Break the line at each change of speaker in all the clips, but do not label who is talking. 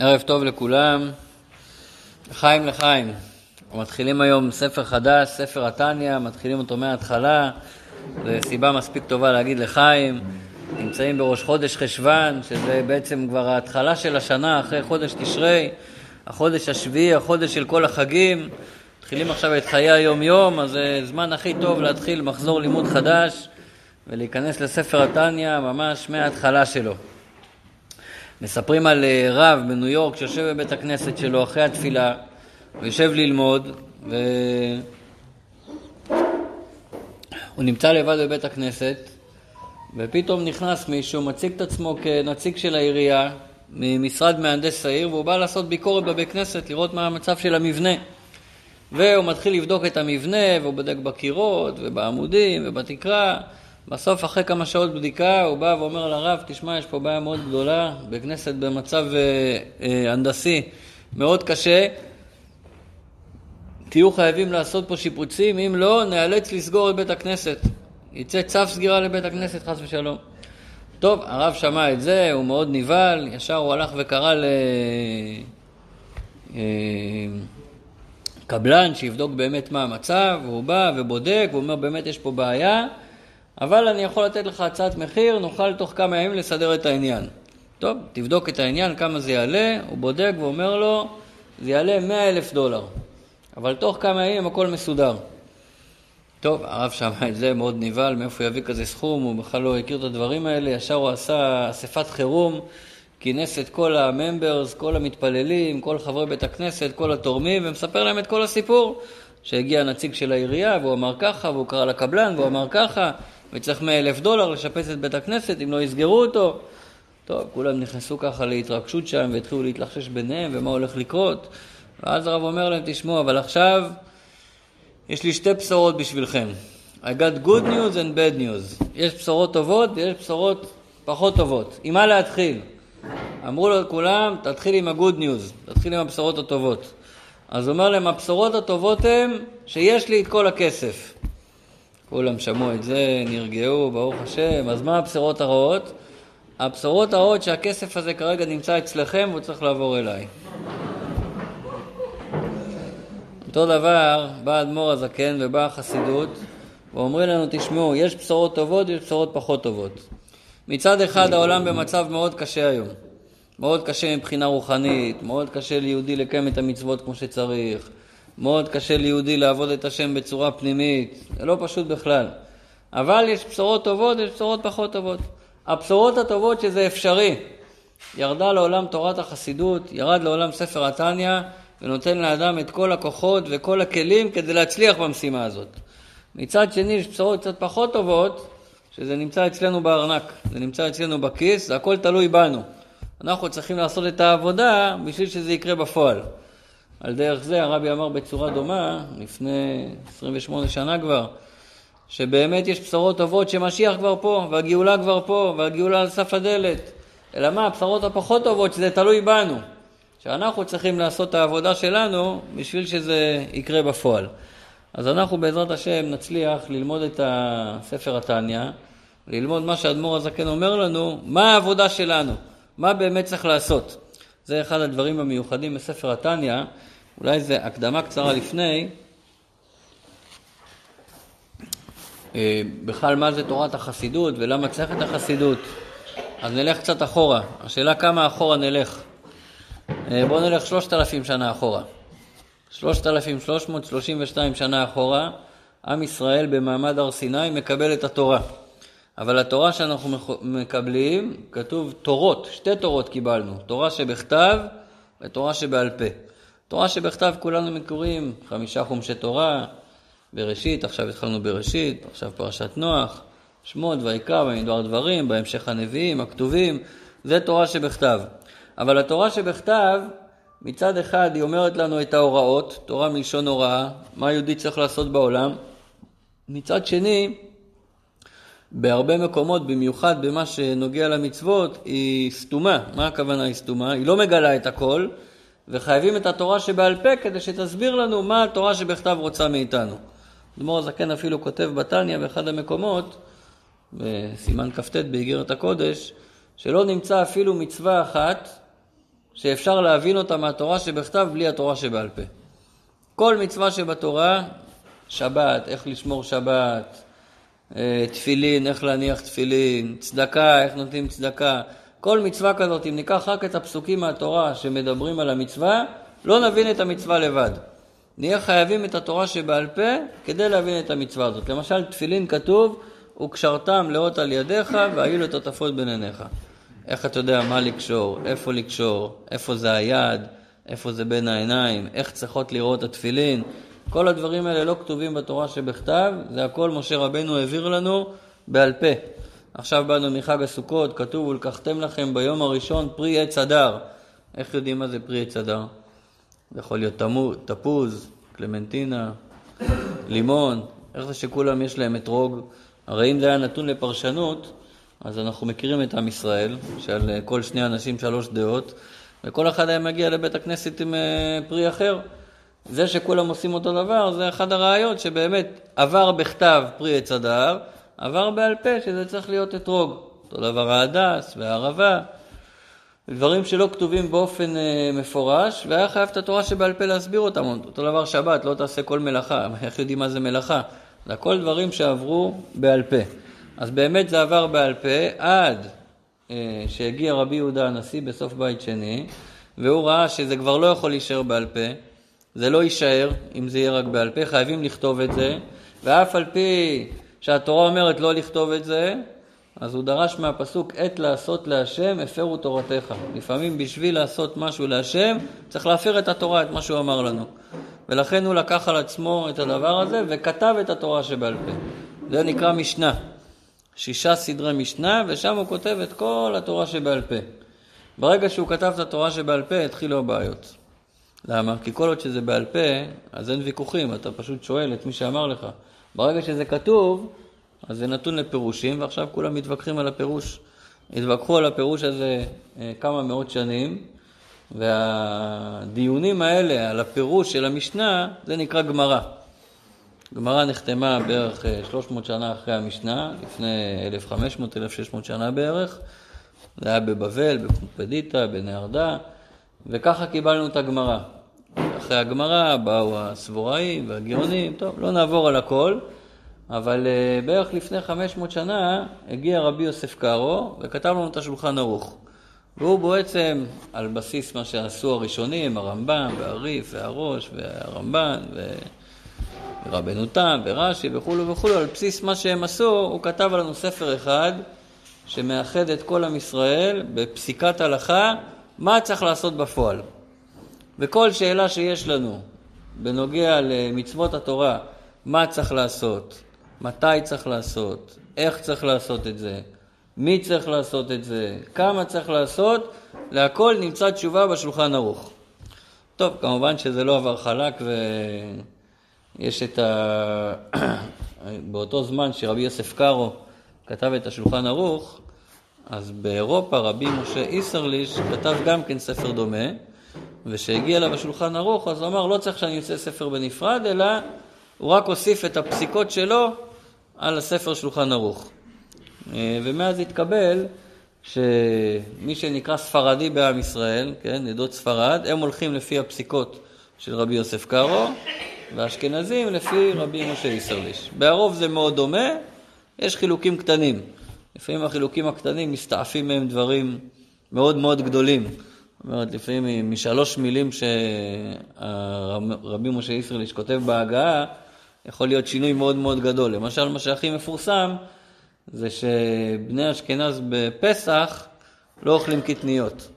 ערב טוב לכולם, לחיים לחיים. מתחילים היום ספר חדש, ספר התניא, מתחילים אותו מההתחלה, זו סיבה מספיק טובה להגיד לחיים. נמצאים בראש חודש חשוון, שזה בעצם כבר ההתחלה של השנה, אחרי חודש תשרי, החודש השביעי, החודש של כל החגים. מתחילים עכשיו את חיי היום-יום, אז זה זמן הכי טוב להתחיל מחזור לימוד חדש ולהיכנס לספר התניא ממש מההתחלה שלו. מספרים על אה, רב בניו יורק שיושב בבית הכנסת שלו אחרי התפילה ויושב ללמוד והוא נמצא לבד בבית הכנסת ופתאום נכנס מישהו, מציג את עצמו כנציג של העירייה ממשרד מהנדס העיר והוא בא לעשות ביקורת בבית כנסת, לראות מה המצב של המבנה. והוא מתחיל לבדוק את המבנה והוא בודק בקירות ובעמודים ובתקרה בסוף, אחרי כמה שעות בדיקה, הוא בא ואומר לרב, תשמע, יש פה בעיה מאוד גדולה, בכנסת במצב אה, אה, הנדסי מאוד קשה, תהיו חייבים לעשות פה שיפוצים, אם לא, נאלץ לסגור את בית הכנסת. יצא צו סגירה לבית הכנסת, חס ושלום. טוב, הרב שמע את זה, הוא מאוד נבהל, ישר הוא הלך וקרא לקבלן אה, שיבדוק באמת מה המצב, הוא בא ובודק, הוא אומר באמת יש פה בעיה, אבל אני יכול לתת לך הצעת מחיר, נוכל תוך כמה ימים לסדר את העניין. טוב, תבדוק את העניין, כמה זה יעלה, הוא בודק ואומר לו, זה יעלה 100 אלף דולר, אבל תוך כמה ימים הכל מסודר. טוב, הרב שמע את זה, מאוד נבהל, מאיפה יביא כזה סכום, הוא בכלל לא הכיר את הדברים האלה, ישר הוא עשה אספת חירום, כינס את כל הממברס, כל המתפללים, כל חברי בית הכנסת, כל התורמים, ומספר להם את כל הסיפור. שהגיע הנציג של העירייה, והוא אמר ככה, והוא קרא לקבלן, והוא אמר ככה, וצריך מאה אלף דולר לשפץ את בית הכנסת אם לא יסגרו אותו. טוב, כולם נכנסו ככה להתרגשות שם והתחילו להתלחשש ביניהם ומה הולך לקרות. ואז הרב אומר להם, תשמעו, אבל עכשיו יש לי שתי בשורות בשבילכם. I got good news and bad news. יש בשורות טובות ויש בשורות פחות טובות. עם מה להתחיל? אמרו לו כולם, תתחיל עם ה-good news, תתחיל עם הבשורות הטובות. אז הוא אומר להם, הבשורות הטובות הן שיש לי את כל הכסף. כולם שמעו את זה, נרגעו, ברוך השם. אז מה הבשורות הרעות? הבשורות הרעות שהכסף הזה כרגע נמצא אצלכם והוא צריך לעבור אליי. אותו דבר, בא האדמו"ר הזקן ובאה החסידות ואומרים לנו, תשמעו, יש בשורות טובות ויש בשורות פחות טובות. מצד אחד העולם במצב מאוד קשה היום. מאוד קשה מבחינה רוחנית, מאוד קשה ליהודי לקיים את המצוות כמו שצריך, מאוד קשה ליהודי לעבוד את השם בצורה פנימית, זה לא פשוט בכלל. אבל יש בשורות טובות, יש בשורות פחות טובות. הבשורות הטובות שזה אפשרי. ירדה לעולם תורת החסידות, ירד לעולם ספר התניא, ונותן לאדם את כל הכוחות וכל הכלים כדי להצליח במשימה הזאת. מצד שני, יש בשורות קצת פחות טובות, שזה נמצא אצלנו בארנק, זה נמצא אצלנו בכיס, זה הכל תלוי בנו. אנחנו צריכים לעשות את העבודה בשביל שזה יקרה בפועל. על דרך זה הרבי אמר בצורה דומה, לפני 28 שנה כבר, שבאמת יש בשורות טובות שמשיח כבר פה, והגאולה כבר פה, והגאולה על סף הדלת. אלא מה, הבשורות הפחות טובות שזה תלוי בנו. שאנחנו צריכים לעשות את העבודה שלנו בשביל שזה יקרה בפועל. אז אנחנו בעזרת השם נצליח ללמוד את הספר התניא, ללמוד מה שהאדמו"ר הזקן אומר לנו, מה העבודה שלנו. מה באמת צריך לעשות. זה אחד הדברים המיוחדים בספר התניא, אולי זה הקדמה קצרה לפני. אה, בכלל מה זה תורת החסידות ולמה צריך את החסידות. אז נלך קצת אחורה. השאלה כמה אחורה נלך. אה, בואו נלך שלושת אלפים שנה אחורה. שלושת אלפים שלוש מאות שלושים ושתיים שנה אחורה, עם ישראל במעמד הר סיני מקבל את התורה. אבל התורה שאנחנו מקבלים, כתוב תורות, שתי תורות קיבלנו, תורה שבכתב ותורה שבעל פה. תורה שבכתב כולנו מכירים, חמישה חומשי תורה, בראשית, עכשיו התחלנו בראשית, עכשיו פרשת נוח, שמות ויקרא, במדבר דברים, בהמשך הנביאים, הכתובים, זה תורה שבכתב. אבל התורה שבכתב, מצד אחד היא אומרת לנו את ההוראות, תורה מלשון הוראה, מה יהודי צריך לעשות בעולם. מצד שני, בהרבה מקומות, במיוחד במה שנוגע למצוות, היא סתומה. מה הכוונה היא סתומה? היא לא מגלה את הכל, וחייבים את התורה שבעל פה כדי שתסביר לנו מה התורה שבכתב רוצה מאיתנו. אדמו"ר הזקן אפילו כותב בתניא באחד המקומות, בסימן כ"ט באיגרת הקודש, שלא נמצא אפילו מצווה אחת שאפשר להבין אותה מהתורה שבכתב בלי התורה שבעל פה. כל מצווה שבתורה, שבת, איך לשמור שבת, אה, תפילין, איך להניח תפילין, צדקה, איך נותנים צדקה, כל מצווה כזאת, אם ניקח רק את הפסוקים מהתורה שמדברים על המצווה, לא נבין את המצווה לבד. נהיה חייבים את התורה שבעל פה כדי להבין את המצווה הזאת. למשל, תפילין כתוב, וקשרתם לאות על ידיך והיו לטוטפות בין עיניך. איך אתה יודע מה לקשור, איפה לקשור, איפה זה היד, איפה זה בין העיניים, איך צריכות לראות התפילין. כל הדברים האלה לא כתובים בתורה שבכתב, זה הכל משה רבנו העביר לנו בעל פה. עכשיו באנו מחג הסוכות, כתוב ולקחתם לכם ביום הראשון פרי עץ אדר. איך יודעים מה זה פרי עץ אדר? זה יכול להיות תפוז, קלמנטינה, לימון, איך זה שכולם יש להם אתרוג? הרי אם זה היה נתון לפרשנות, אז אנחנו מכירים את עם ישראל, שעל כל שני אנשים שלוש דעות, וכל אחד היה מגיע לבית הכנסת עם אה, פרי אחר. זה שכולם עושים אותו דבר, זה אחד הראיות שבאמת עבר בכתב פרי עץ אדר, עבר בעל פה שזה צריך להיות אתרוג. אותו דבר ההדס והערבה, דברים שלא כתובים באופן אה, מפורש, והיה חייב את התורה שבעל פה להסביר אותם. אותו דבר שבת, לא תעשה כל מלאכה, איך יודעים מה זה מלאכה? זה הכל דברים שעברו בעל פה. אז באמת זה עבר בעל פה עד אה, שהגיע רבי יהודה הנשיא בסוף בית שני, והוא ראה שזה כבר לא יכול להישאר בעל פה, זה לא יישאר אם זה יהיה רק בעל פה, חייבים לכתוב את זה, ואף על פי שהתורה אומרת לא לכתוב את זה, אז הוא דרש מהפסוק עת לעשות להשם הפרו תורתך. לפעמים בשביל לעשות משהו להשם צריך להפר את התורה, את מה שהוא אמר לנו. ולכן הוא לקח על עצמו את הדבר הזה וכתב את התורה שבעל פה. זה נקרא משנה. שישה סדרי משנה, ושם הוא כותב את כל התורה שבעל פה. ברגע שהוא כתב את התורה שבעל פה, התחילו הבעיות. למה? כי כל עוד שזה בעל פה, אז אין ויכוחים, אתה פשוט שואל את מי שאמר לך. ברגע שזה כתוב, אז זה נתון לפירושים, ועכשיו כולם מתווכחים על הפירוש. התווכחו על הפירוש הזה אה, כמה מאות שנים, והדיונים האלה על הפירוש של המשנה, זה נקרא גמרא. גמרא נחתמה בערך 300 אה, שנה אחרי המשנה, לפני 1500-1600 שנה בערך. זה היה בבבל, בפומפדיטה, בנהרדה, וככה קיבלנו את הגמרא. אחרי הגמרא באו הסבוראים והגאונים, טוב, לא נעבור על הכל, אבל uh, בערך לפני 500 שנה הגיע רבי יוסף קארו וכתב לנו את השולחן ערוך. והוא בעצם, על בסיס מה שעשו הראשונים, הרמב"ם והריף והראש והרמב"ן ורבנו תם ורש"י וכולו וכולו, על בסיס מה שהם עשו, הוא כתב לנו ספר אחד שמאחד את כל עם ישראל בפסיקת הלכה, מה צריך לעשות בפועל. וכל שאלה שיש לנו בנוגע למצוות התורה, מה צריך לעשות, מתי צריך לעשות, איך צריך לעשות את זה, מי צריך לעשות את זה, כמה צריך לעשות, להכל נמצא תשובה בשולחן ערוך. טוב, כמובן שזה לא עבר חלק ויש את ה... באותו זמן שרבי יוסף קארו כתב את השולחן ערוך, אז באירופה רבי משה איסרליש כתב גם כן ספר דומה, וכשהגיע אליו השולחן ערוך, אז הוא אמר, לא צריך שאני אעשה ספר בנפרד, אלא הוא רק הוסיף את הפסיקות שלו על הספר שולחן ערוך. אה, ומאז התקבל שמי שנקרא ספרדי בעם ישראל, כן, עדות ספרד, הם הולכים לפי הפסיקות של רבי יוסף קארו, והאשכנזים לפי רבי משה איסרליש. בערוב זה מאוד דומה, יש חילוקים קטנים. לפעמים החילוקים הקטנים מסתעפים מהם דברים מאוד מאוד גדולים. אומרת, לפעמים משלוש מילים שרבי משה איסרליש כותב בהגעה, יכול להיות שינוי מאוד מאוד גדול. למשל, מה שהכי מפורסם זה שבני אשכנז בפסח לא אוכלים קטניות.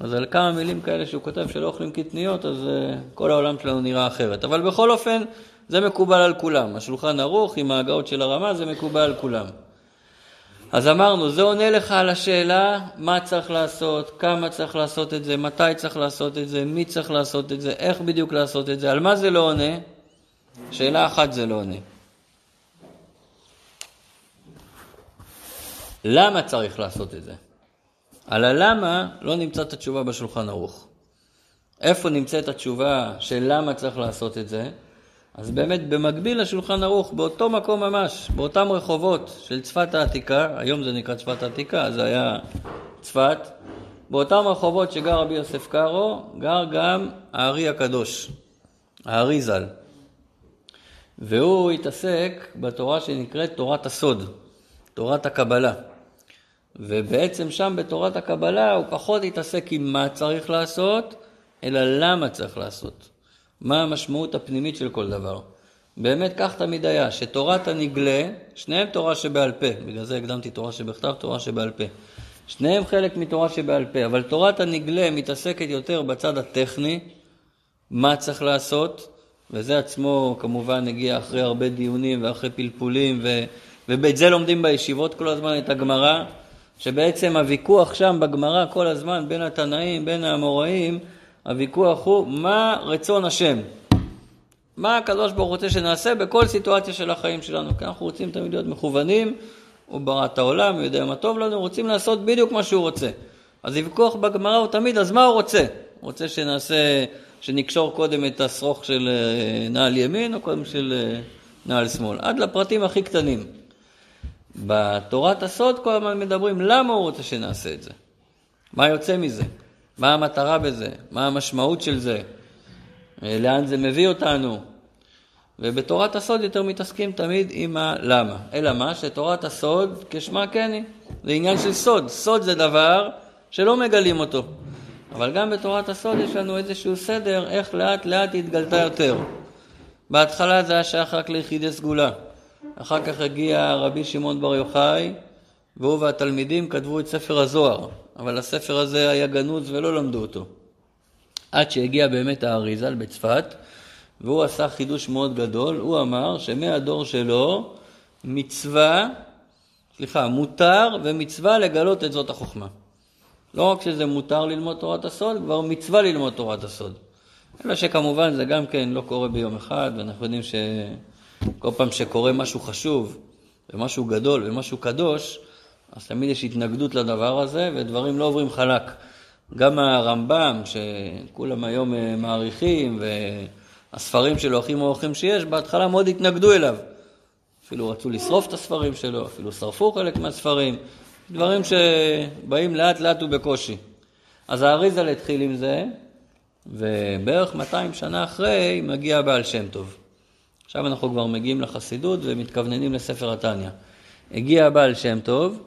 אז על כמה מילים כאלה שהוא כותב שלא אוכלים קטניות, אז uh, כל העולם שלנו נראה אחרת. אבל בכל אופן, זה מקובל על כולם. השולחן ערוך עם ההגאות של הרמה, זה מקובל על כולם. אז אמרנו, זה עונה לך על השאלה מה צריך לעשות, כמה צריך לעשות את זה, מתי צריך לעשות את זה, מי צריך לעשות את זה, איך בדיוק לעשות את זה, על מה זה לא עונה? שאלה אחת זה לא עונה. למה צריך לעשות את זה? על הלמה לא נמצא את התשובה בשולחן ערוך. איפה נמצאת התשובה של למה צריך לעשות את זה? אז באמת במקביל לשולחן ערוך, באותו מקום ממש, באותם רחובות של צפת העתיקה, היום זה נקרא צפת העתיקה, זה היה צפת, באותם רחובות שגר רבי יוסף קארו, גר גם הארי הקדוש, הארי ז"ל. והוא התעסק בתורה שנקראת תורת הסוד, תורת הקבלה. ובעצם שם בתורת הקבלה הוא פחות התעסק עם מה צריך לעשות, אלא למה צריך לעשות. מה המשמעות הפנימית של כל דבר. באמת כך תמיד היה, שתורת הנגלה, שניהם תורה שבעל פה, בגלל זה הקדמתי תורה שבכתב, תורה שבעל פה. שניהם חלק מתורה שבעל פה, אבל תורת הנגלה מתעסקת יותר בצד הטכני, מה צריך לעשות, וזה עצמו כמובן הגיע אחרי הרבה דיונים ואחרי פלפולים, ו... ובאת זה לומדים בישיבות כל הזמן את הגמרא, שבעצם הוויכוח שם בגמרא כל הזמן בין התנאים, בין האמוראים, הוויכוח הוא מה רצון השם. מה הקדוש ברוך הוא רוצה שנעשה בכל סיטואציה של החיים שלנו, כי אנחנו רוצים תמיד להיות מכוונים, הוא ברא את העולם, הוא יודע מה טוב לנו, רוצים לעשות בדיוק מה שהוא רוצה. אז הוויכוח בגמרא הוא תמיד, אז מה הוא רוצה? הוא רוצה שנעשה, שנקשור קודם את השרוך של אה, נעל ימין או קודם של אה, נעל שמאל, עד לפרטים הכי קטנים. בתורת הסוד כל הזמן מדברים למה הוא רוצה שנעשה את זה, מה יוצא מזה, מה המטרה בזה, מה המשמעות של זה, אה, לאן זה מביא אותנו. ובתורת הסוד יותר מתעסקים תמיד עם הלמה. אלא מה? שתורת הסוד כשמה כן היא. זה עניין של סוד. סוד זה דבר שלא מגלים אותו. אבל גם בתורת הסוד יש לנו איזשהו סדר איך לאט לאט היא התגלתה יותר. בהתחלה זה היה שייך רק ליחידי סגולה. אחר כך הגיע רבי שמעון בר יוחאי, והוא והתלמידים כתבו את ספר הזוהר. אבל הספר הזה היה גנוז ולא למדו אותו. עד שהגיע באמת האריזל בצפת, והוא עשה חידוש מאוד גדול, הוא אמר שמהדור שלו מצווה, סליחה, מותר ומצווה לגלות את זאת החוכמה. לא רק שזה מותר ללמוד תורת הסוד, כבר מצווה ללמוד תורת הסוד. אלא שכמובן זה גם כן לא קורה ביום אחד, ואנחנו יודעים שכל פעם שקורה משהו חשוב ומשהו גדול ומשהו קדוש, אז תמיד יש התנגדות לדבר הזה, ודברים לא עוברים חלק. גם הרמב"ם, שכולם היום אה, מעריכים, והספרים שלו הכי מוערכים שיש, בהתחלה מאוד התנגדו אליו. אפילו רצו לשרוף את הספרים שלו, אפילו שרפו חלק מהספרים. דברים שבאים לאט לאט ובקושי. אז האריזל התחיל עם זה, ובערך 200 שנה אחרי מגיע הבעל שם טוב. עכשיו אנחנו כבר מגיעים לחסידות ומתכווננים לספר התניא. הגיע הבעל שם טוב,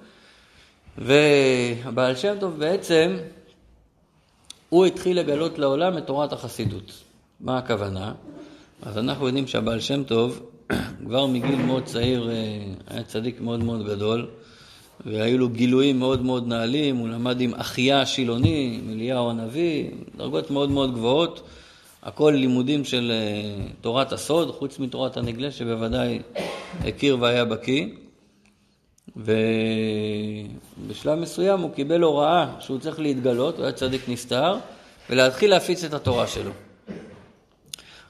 והבעל שם טוב בעצם הוא התחיל לגלות לעולם את תורת החסידות. מה הכוונה? אז אנחנו יודעים שהבעל שם טוב, כבר מגיל מאוד צעיר, אה, היה צדיק מאוד מאוד גדול, והיו לו גילויים מאוד מאוד נעלים, הוא למד עם אחיה השילוני, עם אליהו הנביא, דרגות מאוד מאוד גבוהות, הכל לימודים של אה, תורת הסוד, חוץ מתורת הנגלה שבוודאי הכיר והיה בקיא. ובשלב מסוים הוא קיבל הוראה שהוא צריך להתגלות, הוא היה צדיק נסתר, ולהתחיל להפיץ את התורה שלו.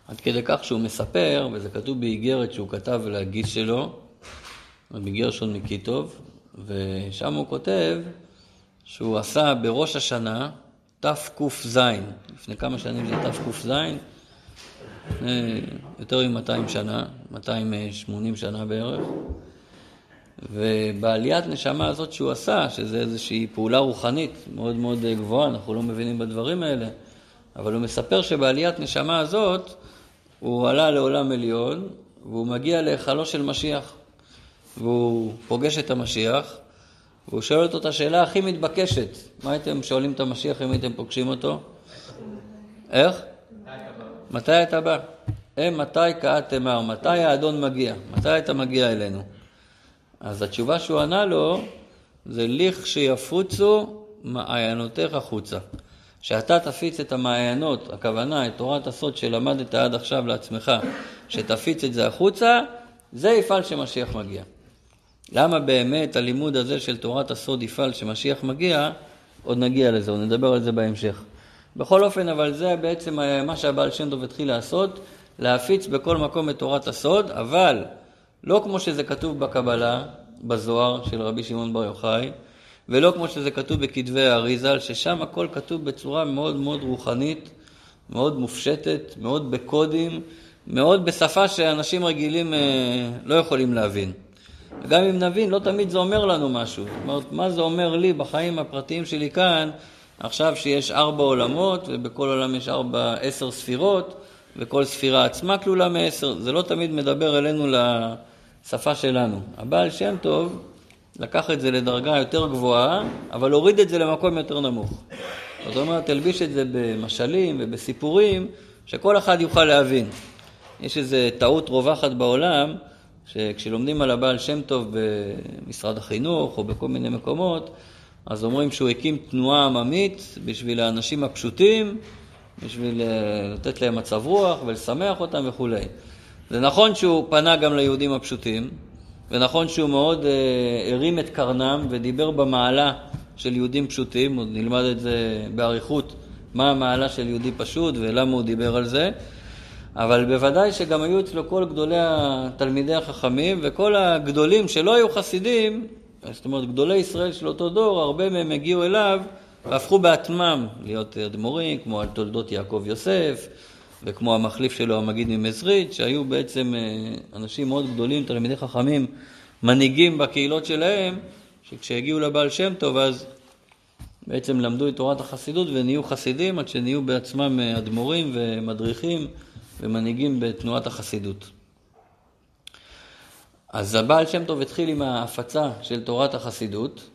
עד כדי כך שהוא מספר, וזה כתוב באיגרת שהוא כתב לגיס שלו, רבי גרשון מקיטוב, ושם הוא כותב שהוא עשה בראש השנה תק"ז, לפני כמה שנים זה תק"ז, יותר מ-200 שנה, 280 שנה בערך. ובעליית נשמה הזאת שהוא עשה, שזה איזושהי פעולה רוחנית מאוד מאוד גבוהה, אנחנו לא מבינים בדברים האלה, אבל הוא מספר שבעליית נשמה הזאת הוא עלה לעולם עליון והוא מגיע להיכלו של משיח. והוא פוגש את המשיח והוא שואל אותו את השאלה הכי מתבקשת. מה הייתם שואלים את המשיח אם הייתם פוגשים אותו? איך? מתי אתה בא? הם מתי קאת תמר? מתי האדון מגיע? מתי אתה מגיע אלינו? אז התשובה שהוא ענה לו זה לכשיפוצו מעיינותיך חוצה. שאתה תפיץ את המעיינות, הכוונה, את תורת הסוד שלמדת עד עכשיו לעצמך, שתפיץ את זה החוצה, זה יפעל שמשיח מגיע. למה באמת הלימוד הזה של תורת הסוד יפעל שמשיח מגיע, עוד נגיע לזה, עוד נדבר על זה בהמשך. בכל אופן, אבל זה בעצם מה שהבעל שם טוב התחיל לעשות, להפיץ בכל מקום את תורת הסוד, אבל לא כמו שזה כתוב בקבלה, בזוהר של רבי שמעון בר יוחאי, ולא כמו שזה כתוב בכתבי האריזל, ששם הכל כתוב בצורה מאוד מאוד רוחנית, מאוד מופשטת, מאוד בקודים, מאוד בשפה שאנשים רגילים אה, לא יכולים להבין. וגם אם נבין, לא תמיד זה אומר לנו משהו. זאת אומרת, מה זה אומר לי בחיים הפרטיים שלי כאן, עכשיו שיש ארבע עולמות, ובכל עולם יש ארבע, עשר ספירות, וכל ספירה עצמה כלולה מעשר, זה לא תמיד מדבר אלינו לשפה שלנו. הבעל שם טוב לקח את זה לדרגה יותר גבוהה, אבל הוריד את זה למקום יותר נמוך. זאת אומרת, תלביש את זה במשלים ובסיפורים, שכל אחד יוכל להבין. יש איזו טעות רווחת בעולם, שכשלומדים על הבעל שם טוב במשרד החינוך או בכל מיני מקומות, אז אומרים שהוא הקים תנועה עממית בשביל האנשים הפשוטים, בשביל אה, לתת להם מצב רוח ולשמח אותם וכולי. זה נכון שהוא פנה גם ליהודים הפשוטים, ונכון שהוא מאוד אה, הרים את קרנם ודיבר במעלה של יהודים פשוטים, עוד נלמד את זה באריכות, מה המעלה של יהודי פשוט ולמה הוא דיבר על זה, אבל בוודאי שגם היו אצלו כל גדולי התלמידי החכמים וכל הגדולים שלא היו חסידים, זאת אומרת גדולי ישראל של אותו דור, הרבה מהם הגיעו אליו והפכו בעצמם להיות אדמו"רים, כמו על תולדות יעקב יוסף, וכמו המחליף שלו, המגיד ממזרית, שהיו בעצם אה, אנשים מאוד גדולים, תלמידי חכמים, מנהיגים בקהילות שלהם, שכשהגיעו לבעל שם טוב, אז בעצם למדו את תורת החסידות ונהיו חסידים עד שנהיו בעצמם אה, אדמו"רים ומדריכים ומנהיגים בתנועת החסידות. אז הבעל שם טוב התחיל עם ההפצה של תורת החסידות,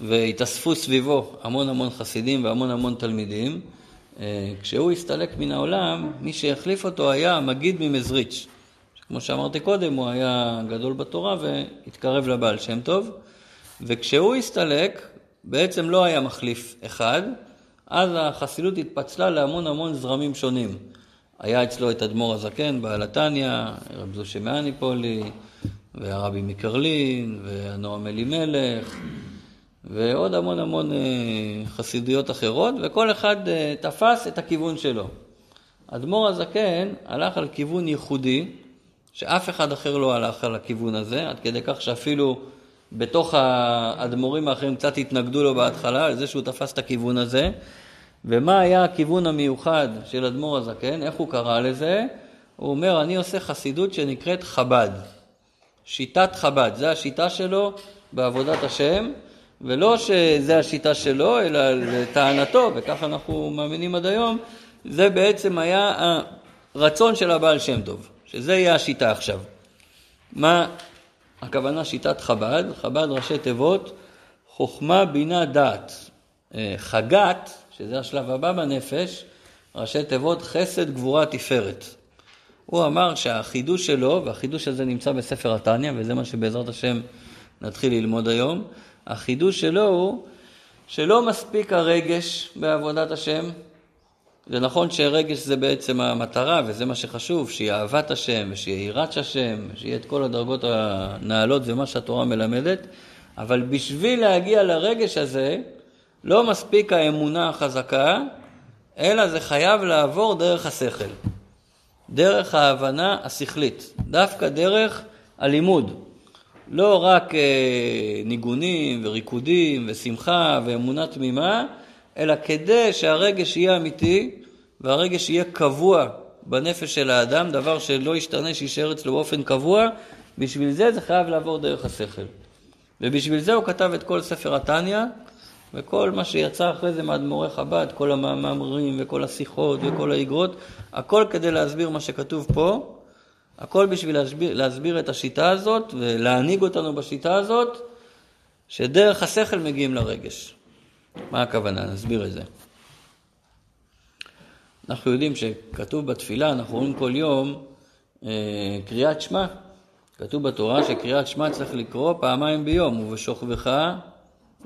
והתאספו סביבו המון המון חסידים והמון המון תלמידים. אה, כשהוא הסתלק מן העולם, מי שהחליף אותו היה המגיד ממזריץ'. כמו שאמרתי קודם, הוא היה גדול בתורה והתקרב לבעל שם טוב. וכשהוא הסתלק, בעצם לא היה מחליף אחד, אז החסידות התפצלה להמון המון זרמים שונים. היה אצלו את אדמו"ר הזקן, בעל התניא, רב זושה מאניפולי, והרבי מקרלין, והנועם אלימלך, ועוד המון המון אה, חסידויות אחרות, וכל אחד אה, תפס את הכיוון שלו. אדמו"ר הזקן הלך על כיוון ייחודי, שאף אחד אחר לא הלך על הכיוון הזה, עד כדי כך שאפילו בתוך האדמו"רים האחרים קצת התנגדו לו בהתחלה, על זה שהוא תפס את הכיוון הזה. ומה היה הכיוון המיוחד של אדמו"ר הזקן, איך הוא קרא לזה? הוא אומר, אני עושה חסידות שנקראת חב"ד. שיטת חב"ד, זו השיטה שלו בעבודת השם, ולא שזה השיטה שלו, אלא לטענתו, וככה אנחנו מאמינים עד היום, זה בעצם היה הרצון של הבעל שם טוב, שזה יהיה השיטה עכשיו. מה הכוונה שיטת חב"ד? חב"ד ראשי תיבות, חוכמה, בינה, דעת. אה, חגת, שזה השלב הבא בנפש, ראשי תיבות חסד, גבורה, תפארת. הוא אמר שהחידוש שלו, והחידוש הזה נמצא בספר התניא, וזה מה שבעזרת השם נתחיל ללמוד היום, החידוש שלו הוא שלא מספיק הרגש בעבודת השם. זה נכון שרגש זה בעצם המטרה, וזה מה שחשוב, שיהיה אהבת השם, ושיהיה יראת השם, שיהיה את כל הדרגות הנעלות ומה שהתורה מלמדת, אבל בשביל להגיע לרגש הזה, לא מספיק האמונה החזקה, אלא זה חייב לעבור דרך השכל, דרך ההבנה השכלית, דווקא דרך הלימוד. לא רק אה, ניגונים וריקודים ושמחה ואמונה תמימה, אלא כדי שהרגש יהיה אמיתי והרגש יהיה קבוע בנפש של האדם, דבר שלא ישתנה, שישאר אצלו באופן קבוע, בשביל זה זה חייב לעבור דרך השכל. ובשביל זה הוא כתב את כל ספר התניא, וכל מה שיצא אחרי זה מאדמו"רי חב"ד, כל המאמרים וכל השיחות וכל האגרות, הכל כדי להסביר מה שכתוב פה, הכל בשביל להסביר, להסביר את השיטה הזאת ולהנהיג אותנו בשיטה הזאת, שדרך השכל מגיעים לרגש. מה הכוונה? נסביר את זה. אנחנו יודעים שכתוב בתפילה, אנחנו רואים כל יום אה, קריאת שמע. כתוב בתורה שקריאת שמע צריך לקרוא פעמיים ביום, ובשוכבך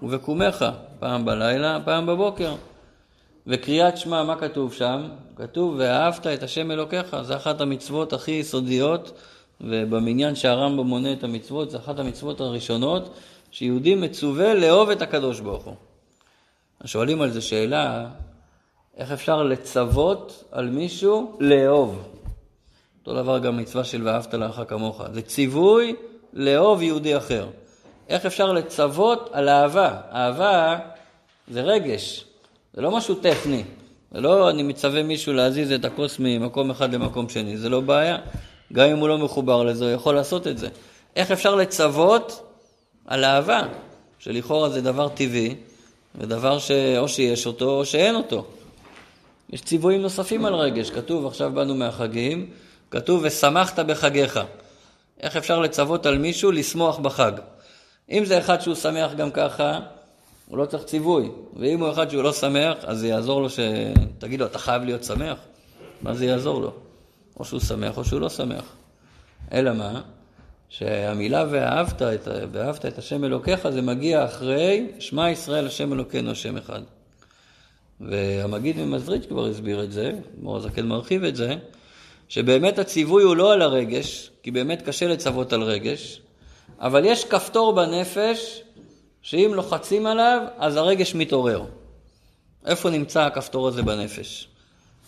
ובקומך, פעם בלילה, פעם בבוקר. וקריאת שמע, מה כתוב שם? כתוב, ואהבת את השם אלוקיך, זה אחת המצוות הכי יסודיות, ובמניין שהרמב"ם מונה את המצוות, זה אחת המצוות הראשונות, שיהודי מצווה לאהוב את הקדוש ברוך הוא. שואלים על זה שאלה, איך אפשר לצוות על מישהו לאהוב? אותו דבר גם מצווה של ואהבת לאחר כמוך. זה ציווי לאהוב יהודי אחר. איך אפשר לצוות על אהבה? אהבה זה רגש, זה לא משהו טכני. זה לא אני מצווה מישהו להזיז את הכוס ממקום אחד למקום שני, זה לא בעיה. גם אם הוא לא מחובר לזה, הוא יכול לעשות את זה. איך אפשר לצוות על אהבה, שלכאורה זה דבר טבעי, זה דבר שאו שיש אותו או שאין אותו. יש ציוויים נוספים על רגש, כתוב, עכשיו באנו מהחגים, כתוב, ושמחת בחגיך. איך אפשר לצוות על מישהו לשמוח בחג? אם זה אחד שהוא שמח גם ככה, הוא לא צריך ציווי. ואם הוא אחד שהוא לא שמח, אז זה יעזור לו ש... תגיד לו, אתה חייב להיות שמח? מה זה יעזור לו? או שהוא שמח או שהוא לא שמח. אלא מה? שהמילה ואהבת את, ואהבת את השם אלוקיך זה מגיע אחרי שמע ישראל השם אלוקינו השם אחד. והמגיד ממזריץ' כבר הסביר את זה, מור הזקן מרחיב את זה, שבאמת הציווי הוא לא על הרגש, כי באמת קשה לצוות על רגש, אבל יש כפתור בנפש שאם לוחצים עליו, אז הרגש מתעורר. איפה נמצא הכפתור הזה בנפש?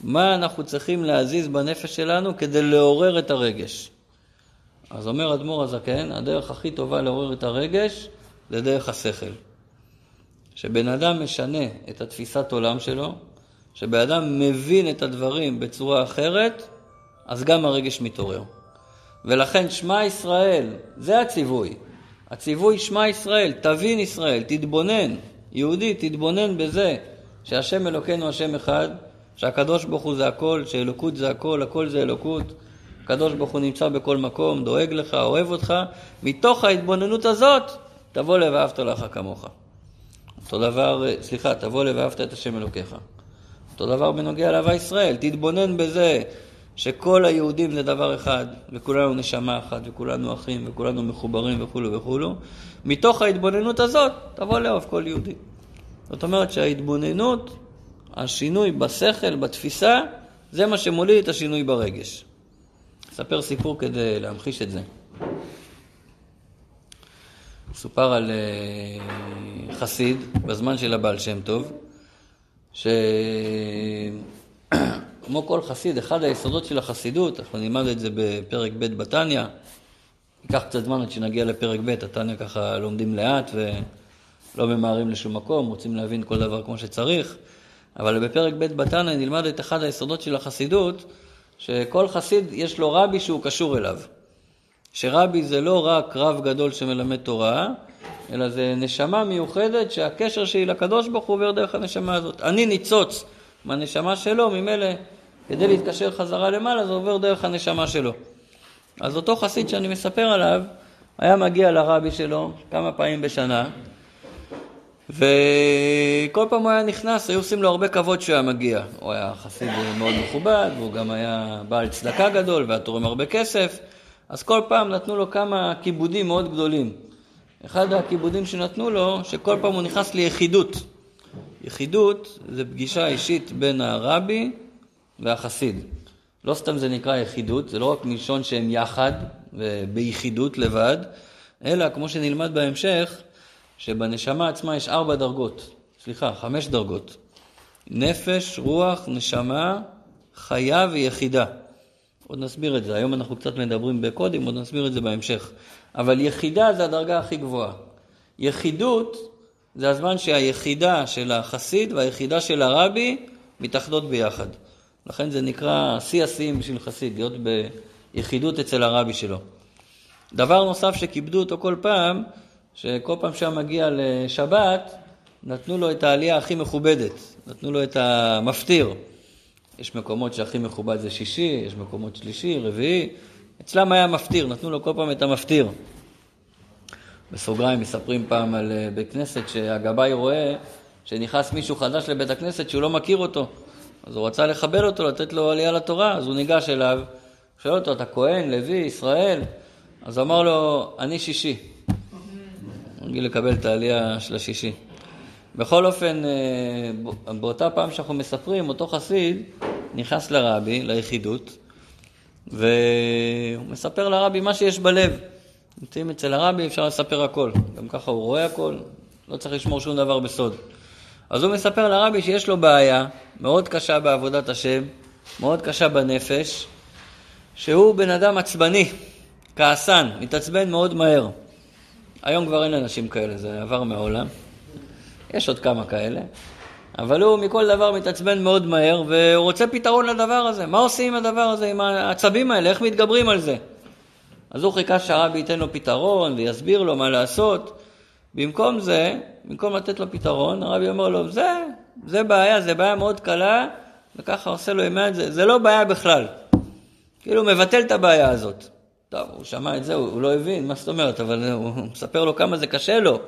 מה אנחנו צריכים להזיז בנפש שלנו כדי לעורר את הרגש? אז אומר אדמו"ר הזקן, הדרך הכי טובה לעורר את הרגש זה דרך השכל. שבן אדם משנה את התפיסת עולם שלו, שבן אדם מבין את הדברים בצורה אחרת, אז גם הרגש מתעורר. ולכן שמע ישראל, זה הציווי. הציווי שמע ישראל, תבין ישראל, תתבונן, יהודי, תתבונן בזה שהשם אלוקינו השם אחד, שהקדוש ברוך הוא זה הכל, שאלוקות זה הכל, הכל זה אלוקות. הקדוש ברוך הוא נמצא בכל מקום, דואג לך, אוהב אותך. מתוך ההתבוננות הזאת, תבוא ל"ואהבת לך כמוך". אותו דבר, סליחה, תבוא ל"ואהבת את השם אלוקיך". אותו דבר בנוגע לאהבה ישראל, תתבונן בזה שכל היהודים זה דבר אחד, וכולנו נשמה אחת, וכולנו אחים, וכולנו מחוברים וכולו וכולו. מתוך ההתבוננות הזאת, תבוא לאהוב כל יהודי. זאת אומרת שההתבוננות, השינוי בשכל, בתפיסה, זה מה שמוליד את השינוי ברגש. אספר סיפור כדי להמחיש את זה. סופר על אה, חסיד בזמן של הבעל שם טוב, שכמו כל חסיד, אחד היסודות של החסידות, אנחנו נלמד את זה בפרק ב' בתניא, ייקח קצת זמן עד שנגיע לפרק ב', התניא ככה לומדים לאט ולא ממהרים לשום מקום, רוצים להבין כל דבר כמו שצריך, אבל בפרק ב' בתניא נלמד את אחד היסודות של החסידות, שכל חסיד יש לו רבי שהוא קשור אליו. שרבי זה לא רק רב גדול שמלמד תורה, אלא זה נשמה מיוחדת שהקשר שלי לקדוש ברוך הוא עובר דרך הנשמה הזאת. אני ניצוץ מהנשמה שלו, ממילא כדי להתקשר חזרה למעלה זה עובר דרך הנשמה שלו. אז אותו חסיד שאני מספר עליו, היה מגיע לרבי שלו כמה פעמים בשנה, וכל פעם הוא היה נכנס, היו עושים לו הרבה כבוד שהוא היה מגיע. הוא היה חסיד מאוד מכובד, והוא גם היה בעל צדקה גדול, והיה תורם הרבה כסף, אז כל פעם נתנו לו כמה כיבודים מאוד גדולים. אחד הכיבודים שנתנו לו, שכל פעם הוא נכנס ליחידות. יחידות זה פגישה אישית בין הרבי והחסיד. לא סתם זה נקרא יחידות, זה לא רק מלשון שהם יחד וביחידות לבד, אלא כמו שנלמד בהמשך, שבנשמה עצמה יש ארבע דרגות, סליחה, חמש דרגות. נפש, רוח, נשמה, חיה ויחידה. עוד נסביר את זה, היום אנחנו קצת מדברים בקודים, עוד נסביר את זה בהמשך. אבל יחידה זה הדרגה הכי גבוהה. יחידות זה הזמן שהיחידה של החסיד והיחידה של הרבי מתאחדות ביחד. לכן זה נקרא שיא השיאים בשביל חסיד, להיות ביחידות אצל הרבי שלו. דבר נוסף שכיבדו אותו כל פעם, שכל פעם שהיה מגיע לשבת, נתנו לו את העלייה הכי מכובדת, נתנו לו את המפטיר. יש מקומות שהכי מכובד זה שישי, יש מקומות שלישי, רביעי. אצלם היה מפטיר, נתנו לו כל פעם את המפטיר. בסוגריים מספרים פעם על אה, בית כנסת שהגבאי רואה שנכנס מישהו חדש לבית הכנסת שהוא לא מכיר אותו. אז הוא רצה לכבד אותו, לתת לו עלייה לתורה, אז הוא ניגש אליו, שואל אותו, אתה כהן, לוי, ישראל? אז הוא אמר לו, אני שישי. רגיל לקבל את העלייה של השישי. בכל אופן, אה, באותה פעם שאנחנו מספרים, אותו חסיד נכנס לרבי, ליחידות, והוא מספר לרבי מה שיש בלב. נמצאים אצל הרבי, אפשר לספר הכל. גם ככה הוא רואה הכל, לא צריך לשמור שום דבר בסוד. אז הוא מספר לרבי שיש לו בעיה מאוד קשה בעבודת השם, מאוד קשה בנפש, שהוא בן אדם עצבני, כעסן, מתעצבן מאוד מהר. היום כבר אין אנשים כאלה, זה עבר מהעולם. יש עוד כמה כאלה. אבל הוא מכל דבר מתעצבן מאוד מהר, והוא רוצה פתרון לדבר הזה. מה עושים עם הדבר הזה, עם העצבים האלה? איך מתגברים על זה? אז הוא חיכה שהרבי ייתן לו פתרון ויסביר לו מה לעשות. במקום זה, במקום לתת לו פתרון, הרבי אומר לו, זה, זה בעיה, זה בעיה מאוד קלה, וככה עושה לו ימי זה, זה לא בעיה בכלל. כאילו הוא מבטל את הבעיה הזאת. טוב, הוא שמע את זה, הוא, הוא לא הבין, מה זאת אומרת, אבל הוא מספר לו כמה זה קשה לו.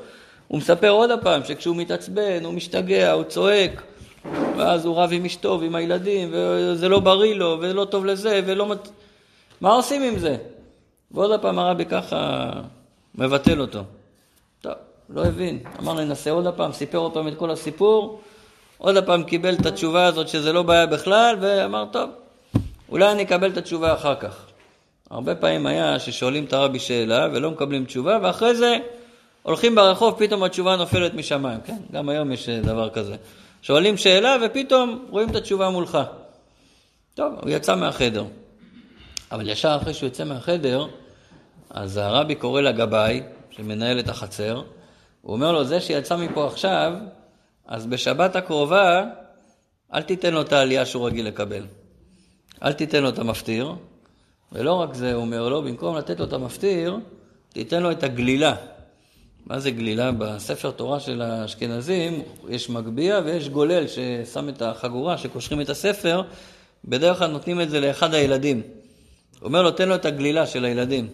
הוא מספר עוד הפעם שכשהוא מתעצבן, הוא משתגע, הוא צועק, ואז הוא רב עם אשתו ועם הילדים, וזה לא בריא לו, ולא טוב לזה, ולא... מה עושים עם זה? ועוד פעם הרבי ככה מבטל אותו. לא הבין. אמר ננסה עוד פעם, סיפר עוד פעם את כל הסיפור, עוד פעם קיבל את התשובה הזאת שזה לא בעיה בכלל, ואמר, טוב, אולי אני אקבל את התשובה אחר כך. הרבה פעמים היה ששואלים את הרבי שאלה ולא מקבלים תשובה, ואחרי זה הולכים ברחוב, פתאום התשובה נופלת משמיים, כן? גם היום יש דבר כזה. שואלים שאלה ופתאום רואים את התשובה מולך. טוב, הוא יצא מהחדר. אבל ישר אחרי שהוא יוצא מהחדר, אז הרבי קורא לגבאי, שמנהל את החצר, הוא אומר לו, זה שיצא מפה עכשיו, אז בשבת הקרובה, אל תיתן לו את העלייה שהוא רגיל לקבל. אל תיתן לו את המפטיר, ולא רק זה, הוא אומר לו, במקום לתת לו את המפטיר, תיתן לו את הגלילה. מה זה גלילה? בספר תורה של האשכנזים יש מגביה ויש גולל ששם את החגורה, שקושרים את הספר, בדרך כלל נותנים את זה לאחד הילדים. הוא אומר לו, תן לו את הגלילה של הילדים.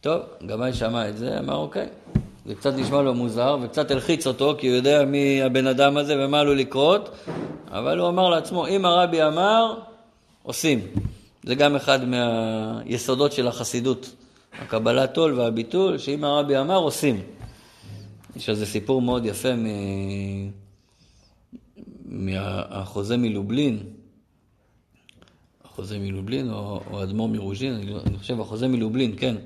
טוב, גבאי שמע את זה, אמר אוקיי. זה קצת נשמע לו מוזר וקצת הלחיץ אותו, כי הוא יודע מי הבן אדם הזה ומה עלול לקרות, אבל הוא אמר לעצמו, אם הרבי אמר, עושים. זה גם אחד מהיסודות של החסידות, הקבלת עול והביטול, שאם הרבי אמר, עושים. יש איזה סיפור מאוד יפה מ... מהחוזה מלובלין, החוזה מלובלין או, או אדמו"ר מרוז'ין, אני, אני חושב החוזה מלובלין, כן,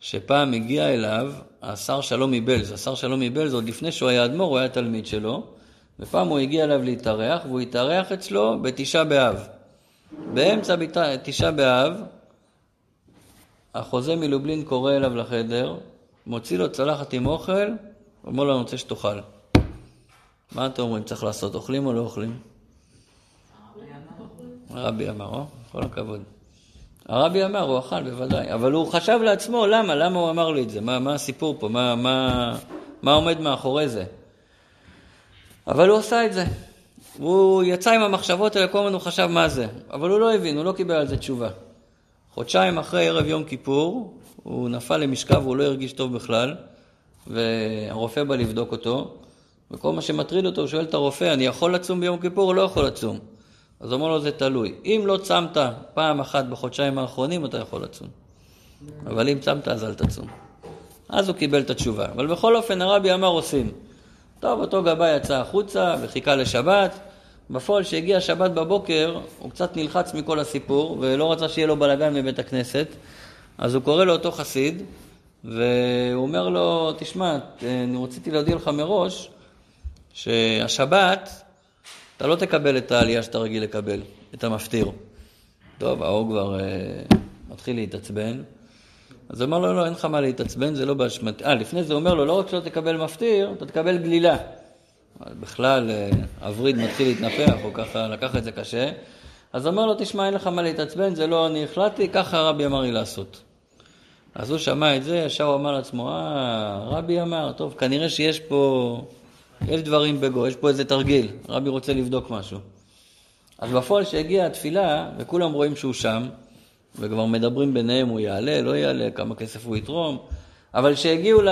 שפעם הגיע אליו השר שלום מבלז, השר שלום מבלז עוד לפני שהוא היה אדמו"ר, הוא היה תלמיד שלו, ופעם הוא הגיע אליו להתארח, והוא התארח אצלו בתשעה באב. באמצע תשעה באב, החוזה מלובלין קורא אליו לחדר, מוציא לו צלחת עם אוכל, אומר לו, אני רוצה שתאכל. מה אתם אומרים, צריך לעשות, אוכלים או לא אוכלים? הרבי אמר, או, כל הכבוד. הרבי אמר, הוא אכל בוודאי, אבל הוא חשב לעצמו, למה? למה הוא אמר לי את זה? מה, מה הסיפור פה? מה, מה, מה עומד מאחורי זה? אבל הוא עשה את זה. הוא יצא עם המחשבות האלה, כל הזמן הוא חשב מה זה. אבל הוא לא הבין, הוא לא קיבל על זה תשובה. חודשיים אחרי ערב יום כיפור, הוא נפל למשכב והוא לא הרגיש טוב בכלל, והרופא בא לבדוק אותו, וכל מה שמטריד אותו, הוא שואל את הרופא, אני יכול לצום ביום כיפור או לא יכול לצום? אז אומר לו, זה תלוי. אם לא צמת פעם אחת בחודשיים האחרונים, אתה יכול לצום. אבל אם צמת, אז אל תצום. אז הוא קיבל את התשובה. אבל בכל אופן, הרבי אמר עושים. טוב, אותו גבאי יצא החוצה וחיכה לשבת. בפועל, כשהגיע שבת בבוקר, הוא קצת נלחץ מכל הסיפור, ולא רצה שיהיה לו בלאגן בבית הכנסת. אז הוא קורא לאותו חסיד, והוא אומר לו, תשמע, אני רציתי להודיע לך מראש, שהשבת, אתה לא תקבל את העלייה שאתה רגיל לקבל, את המפטיר. טוב, האור כבר uh, מתחיל להתעצבן. אז הוא אמר לו, לא, אין לך מה להתעצבן, זה לא באשמתי. אה, לפני זה הוא אומר לו, לא רק שלא תקבל מפטיר, אתה תקבל גלילה. בכלל, אה, הווריד מתחיל להתנפח, הוא ככה לקח את זה קשה. אז אומר לו, תשמע, אין לך מה להתעצבן, זה לא אני החלטתי, ככה רבי אמר לי לעשות. אז הוא שמע את זה, ישר הוא אמר לעצמו, אה, רבי אמר, טוב, כנראה שיש פה, יש דברים בגו, יש פה איזה תרגיל, רבי רוצה לבדוק משהו. אז בפועל שהגיעה התפילה, וכולם רואים שהוא שם, וכבר מדברים ביניהם, הוא יעלה, לא יעלה, כמה כסף הוא יתרום, אבל כשהגיעו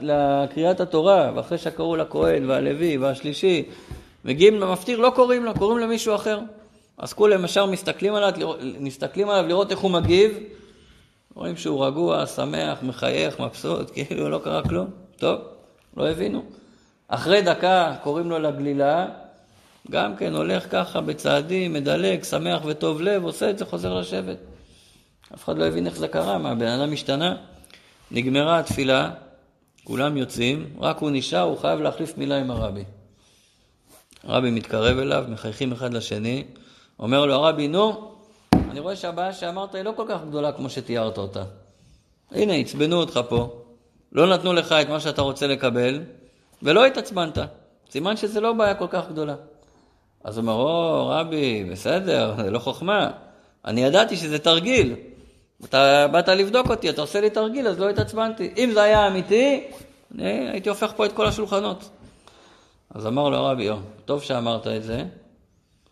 לקריאת התורה, ואחרי שקראו לכהן והלוי והשלישי, מגיעים למפטיר, לא קוראים לו, קוראים למישהו אחר. אז כולם ישר מסתכלים עליו, מסתכלים עליו לראות איך הוא מגיב, רואים שהוא רגוע, שמח, מחייך, מבסוט, כאילו לא קרה כלום. טוב, לא הבינו. אחרי דקה קוראים לו לגלילה, גם כן הולך ככה בצעדים, מדלג, שמח וטוב לב, עושה את זה, חוזר לשבת. אף אחד לא הבין איך זה קרה, מה, הבן אדם השתנה? נגמרה התפילה, כולם יוצאים, רק הוא נשאר, הוא חייב להחליף מילה עם הרבי. הרבי מתקרב אליו, מחייכים אחד לשני, אומר לו הרבי, נו, אני רואה שהבעיה שאמרת היא לא כל כך גדולה כמו שתיארת אותה. הנה, עצבנו אותך פה, לא נתנו לך את מה שאתה רוצה לקבל, ולא התעצבנת. סימן שזה לא בעיה כל כך גדולה. אז הוא אומר, או, רבי, בסדר, זה לא חוכמה. אני ידעתי שזה תרגיל. אתה באת לבדוק אותי, אתה עושה לי תרגיל, אז לא התעצבנתי. אם זה היה אמיתי, אני הייתי הופך פה את כל השולחנות. אז אמר לו הרבי, טוב שאמרת את זה,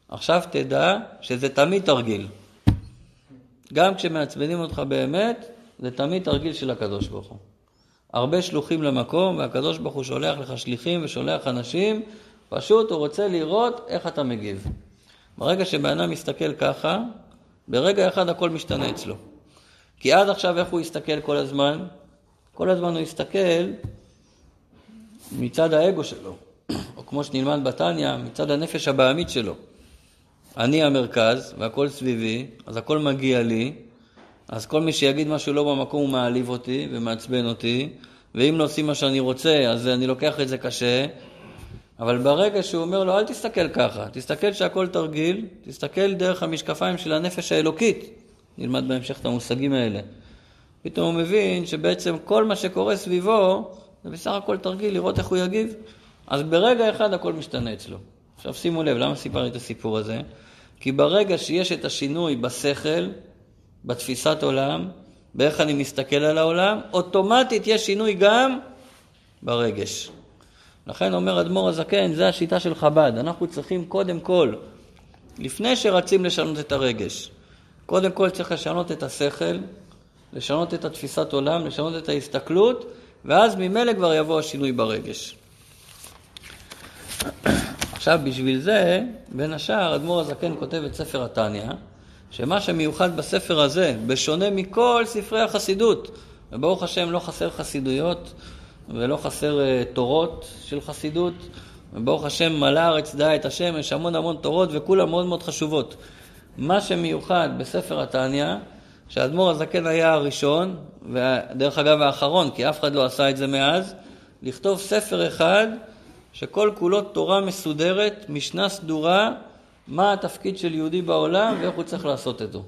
עכשיו תדע שזה תמיד תרגיל. גם כשמעצבנים אותך באמת, זה תמיד תרגיל של הקדוש ברוך הוא. הרבה שלוחים למקום, והקדוש ברוך הוא שולח לך שליחים ושולח אנשים, פשוט הוא רוצה לראות איך אתה מגיב. ברגע שבן אדם מסתכל ככה, ברגע אחד הכל משתנה אצלו. כי עד עכשיו איך הוא הסתכל כל הזמן? כל הזמן הוא הסתכל מצד האגו שלו, או כמו שנלמד בתניא, מצד הנפש הבעמית שלו. אני המרכז והכל סביבי, אז הכל מגיע לי, אז כל מי שיגיד משהו לא במקום הוא מעליב אותי ומעצבן אותי, ואם לא עושים מה שאני רוצה, אז אני לוקח את זה קשה, אבל ברגע שהוא אומר לו, אל תסתכל ככה, תסתכל שהכל תרגיל, תסתכל דרך המשקפיים של הנפש האלוקית, נלמד בהמשך את המושגים האלה. פתאום הוא מבין שבעצם כל מה שקורה סביבו, זה בסך הכל תרגיל, לראות איך הוא יגיב. אז ברגע אחד הכל משתנה אצלו. עכשיו שימו לב, למה סיפרתי את הסיפור הזה? כי ברגע שיש את השינוי בשכל, בתפיסת עולם, באיך אני מסתכל על העולם, אוטומטית יש שינוי גם ברגש. לכן אומר אדמו"ר הזקן, זה השיטה של חב"ד. אנחנו צריכים קודם כל, לפני שרצים לשנות את הרגש, קודם כל צריך לשנות את השכל, לשנות את התפיסת עולם, לשנות את ההסתכלות, ואז ממילא כבר יבוא השינוי ברגש. עכשיו, בשביל זה, בין השאר, אדמו"ר הזקן כותב את ספר התניא, שמה שמיוחד בספר הזה, בשונה מכל ספרי החסידות, וברוך השם לא חסר חסידויות ולא חסר uh, תורות של חסידות, וברוך השם מלא הארץ דעה את השם, יש המון המון תורות וכולן מאוד מאוד חשובות. מה שמיוחד בספר התניא, שהאדמו"ר הזקן היה הראשון, ודרך אגב האחרון, כי אף אחד לא עשה את זה מאז, לכתוב ספר אחד שכל כולו תורה מסודרת, משנה סדורה, מה התפקיד של יהודי בעולם ואיך הוא צריך לעשות את זה.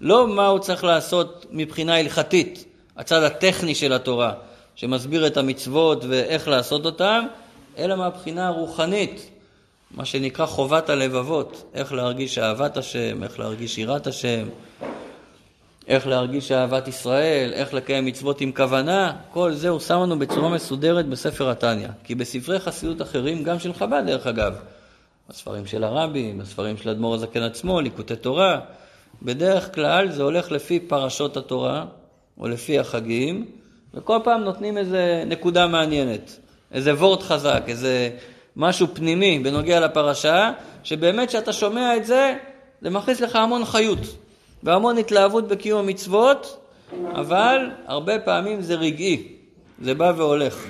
לא מה הוא צריך לעשות מבחינה הלכתית, הצד הטכני של התורה, שמסביר את המצוות ואיך לעשות אותן, אלא מהבחינה הרוחנית, מה שנקרא חובת הלבבות, איך להרגיש אהבת השם, איך להרגיש יראת השם, איך להרגיש אהבת ישראל, איך לקיים מצוות עם כוונה, כל זה הוא שם לנו בצורה מסודרת בספר התניא. כי בספרי חסידות אחרים, גם של חב"ד דרך אגב, בספרים של הרבי, בספרים של אדמו"ר הזקן עצמו, ליקוטי תורה, בדרך כלל זה הולך לפי פרשות התורה, או לפי החגים, וכל פעם נותנים איזה נקודה מעניינת, איזה וורט חזק, איזה משהו פנימי בנוגע לפרשה, שבאמת כשאתה שומע את זה, זה מכניס לך המון חיות. והמון התלהבות בקיום המצוות, אבל הרבה פעמים זה רגעי, זה בא והולך.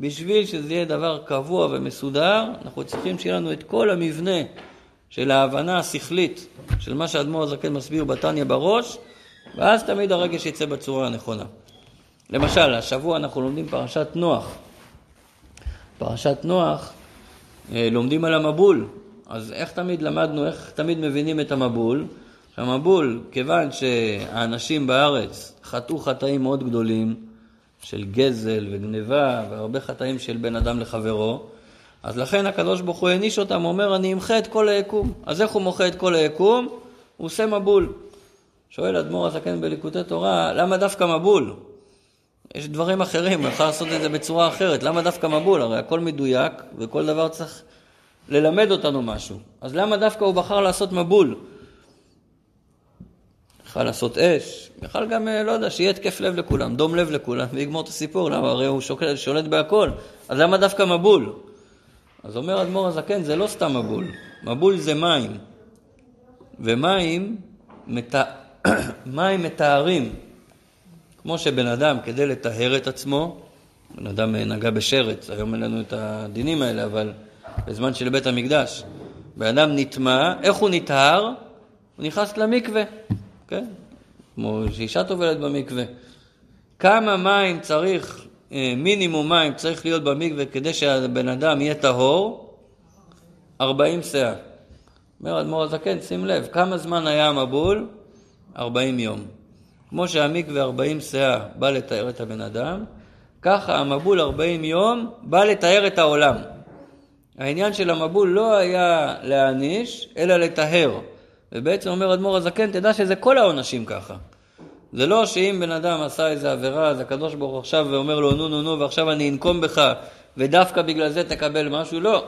בשביל שזה יהיה דבר קבוע ומסודר, אנחנו צריכים שיהיה לנו את כל המבנה של ההבנה השכלית של מה שאדמו"ר הזקן מסביר בתניא בראש, ואז תמיד הרגש יצא בצורה הנכונה. למשל, השבוע אנחנו לומדים פרשת נוח. פרשת נוח, אה, לומדים על המבול. אז איך תמיד למדנו, איך תמיד מבינים את המבול? המבול, כיוון שהאנשים בארץ חטאו חטאים מאוד גדולים של גזל וגניבה והרבה חטאים של בן אדם לחברו, אז לכן הקדוש ברוך הוא העניש אותם, הוא אומר אני אמחה את כל היקום. אז איך הוא מוחה את כל היקום? הוא עושה מבול. שואל אדמו"ר הזקן בליקוטי תורה, למה דווקא מבול? יש דברים אחרים, אפשר לעשות את זה בצורה אחרת. למה דווקא מבול? הרי הכל מדויק וכל דבר צריך ללמד אותנו משהו. אז למה דווקא הוא בחר לעשות מבול? יכל לעשות אש, יכל גם, אה, לא יודע, שיהיה התקף לב לכולם, דום לב לכולם, ויגמור את הסיפור, למה? הרי הוא שוקל, שולט בהכל. אז למה דווקא מבול? אז אומר אדמו"ר הזקן, זה לא סתם מבול. מבול זה מים. ומים מת... מים מטהרים. כמו שבן אדם, כדי לטהר את עצמו, בן אדם אה, נגע בשרץ, היום אין לנו את הדינים האלה, אבל בזמן של בית המקדש, בן אדם נטמע, איך הוא נטהר? הוא נכנס למקווה. כן? כמו שאישה טובלת במקווה. כמה מים צריך, אה, מינימום מים צריך להיות במקווה כדי שהבן אדם יהיה טהור? 40 סאה. אומר אדמו"ר הזקן, שים לב, כמה זמן היה המבול? 40 יום. כמו שהמקווה 40 סאה בא לתאר את הבן אדם, ככה המבול 40 יום בא לתאר את העולם. העניין של המבול לא היה להעניש, אלא לטהר. ובעצם אומר אדמו"ר הזקן, תדע שזה כל העונשים ככה. זה לא שאם בן אדם עשה איזה עבירה, אז הקדוש ברוך הוא עכשיו ואומר לו נו נו נו ועכשיו אני אנקום בך ודווקא בגלל זה תקבל משהו, לא.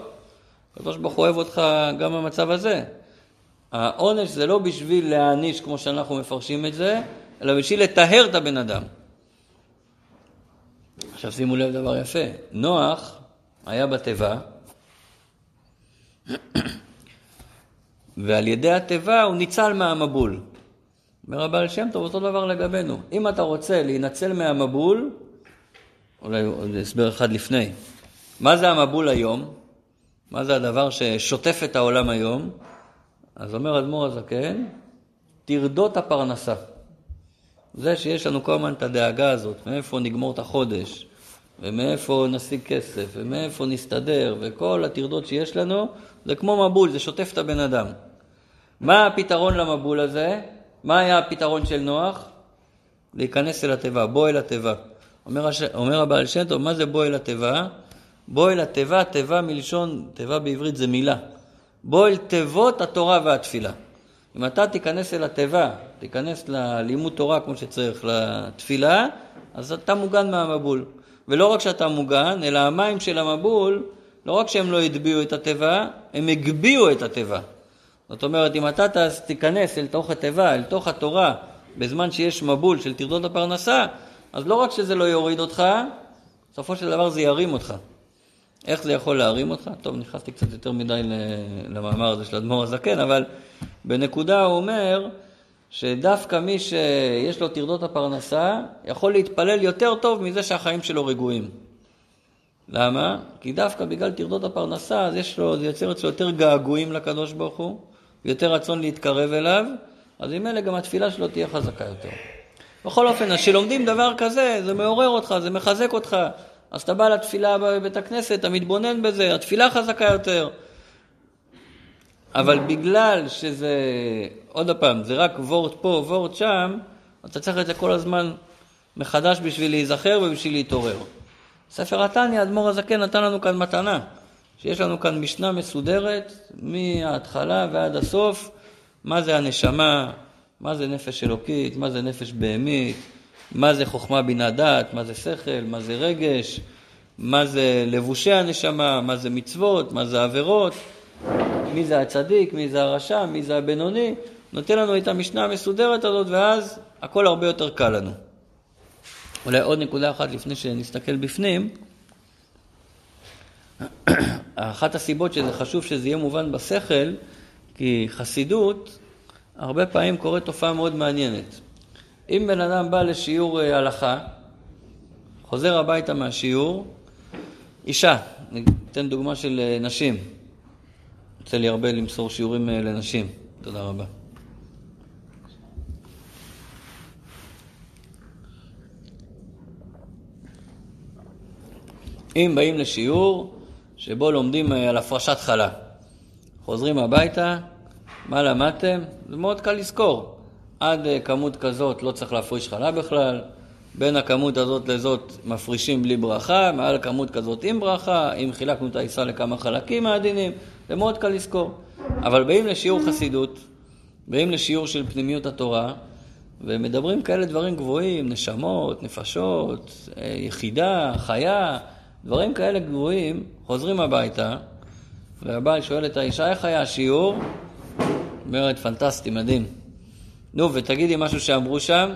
הקדוש ברוך הוא אוהב אותך גם במצב הזה. העונש זה לא בשביל להעניש כמו שאנחנו מפרשים את זה, אלא בשביל לטהר את הבן אדם. עכשיו שימו לב דבר יפה, נוח היה בתיבה, ועל ידי התיבה הוא ניצל מהמבול. אומר הבעל שם טוב, אותו דבר לגבינו. אם אתה רוצה להינצל מהמבול, אולי עוד הסבר אחד לפני. מה זה המבול היום? מה זה הדבר ששוטף את העולם היום? אז אומר אדמו"ר הזקן, טרדות הפרנסה. זה שיש לנו כל הזמן את הדאגה הזאת, מאיפה נגמור את החודש, ומאיפה נשיג כסף, ומאיפה נסתדר, וכל הטרדות שיש לנו, זה כמו מבול, זה שוטף את הבן אדם. מה הפתרון למבול הזה? מה היה הפתרון של נוח? להיכנס אל התיבה, בוא אל התיבה. אומר, הש... אומר הבעל שם טוב, מה זה בוא אל התיבה? בוא אל התיבה, תיבה מלשון, תיבה בעברית זה מילה. בוא אל תיבות התורה והתפילה. אם אתה תיכנס אל התיבה, תיכנס ללימוד תורה כמו שצריך, לתפילה, אז אתה מוגן מהמבול. ולא רק שאתה מוגן, אלא המים של המבול, לא רק שהם לא הטביעו את התיבה, הם הגביהו את התיבה. זאת אומרת, אם אתה תיכנס אל תוך התיבה, אל תוך התורה, בזמן שיש מבול של טרדות הפרנסה, אז לא רק שזה לא יוריד אותך, בסופו של דבר זה ירים אותך. איך זה יכול להרים אותך? טוב, נכנסתי קצת יותר מדי למאמר הזה של אדמו"ר הזקן, אבל בנקודה הוא אומר שדווקא מי שיש לו טרדות הפרנסה, יכול להתפלל יותר טוב מזה שהחיים שלו רגועים. למה? כי דווקא בגלל טרדות הפרנסה, אז יש לו, זה יוצר אצלו יותר געגועים לקדוש ברוך הוא, יותר רצון להתקרב אליו, אז עם אלה גם התפילה שלו תהיה חזקה יותר. בכל אופן, אז כשלומדים דבר כזה, זה מעורר אותך, זה מחזק אותך. אז אתה בא לתפילה בבית הכנסת, אתה מתבונן בזה, התפילה חזקה יותר. אבל בגלל שזה, עוד פעם, זה רק וורט פה, וורט שם, אתה צריך את זה כל הזמן מחדש בשביל להיזכר ובשביל להתעורר. ספר התניא, אדמו"ר הזקן נתן לנו כאן מתנה, שיש לנו כאן משנה מסודרת מההתחלה ועד הסוף, מה זה הנשמה, מה זה נפש אלוקית, מה זה נפש בהמית, מה זה חוכמה בינה דעת, מה זה שכל, מה זה רגש, מה זה לבושי הנשמה, מה זה מצוות, מה זה עבירות, מי זה הצדיק, מי זה הרשע, מי זה הבינוני, נותן לנו את המשנה המסודרת הזאת ואז הכל הרבה יותר קל לנו. אולי עוד נקודה אחת לפני שנסתכל בפנים. אחת הסיבות שזה חשוב שזה יהיה מובן בשכל, כי חסידות, הרבה פעמים קורית תופעה מאוד מעניינת. אם בן אדם בא לשיעור אה, הלכה, חוזר הביתה מהשיעור, אישה, ניתן דוגמה של אה, נשים. יוצא לי הרבה למסור שיעורים אה, לנשים. תודה רבה. אם באים לשיעור שבו לומדים על הפרשת חלה, חוזרים הביתה, מה למדתם? זה מאוד קל לזכור. עד אה, כמות כזאת לא צריך להפריש חלה בכלל, בין הכמות הזאת לזאת מפרישים בלי ברכה, מעל כמות כזאת עם ברכה, אם חילקנו את העיסה לכמה חלקים מהדינים, זה מאוד קל לזכור. אבל באים לשיעור חסידות, באים לשיעור של פנימיות התורה, ומדברים כאלה דברים גבוהים, נשמות, נפשות, אה, יחידה, חיה, דברים כאלה גבוהים, חוזרים הביתה, והבעל שואל את האישה, איך היה השיעור? אומרת, פנטסטי, מדהים. נו, ותגידי משהו שאמרו שם,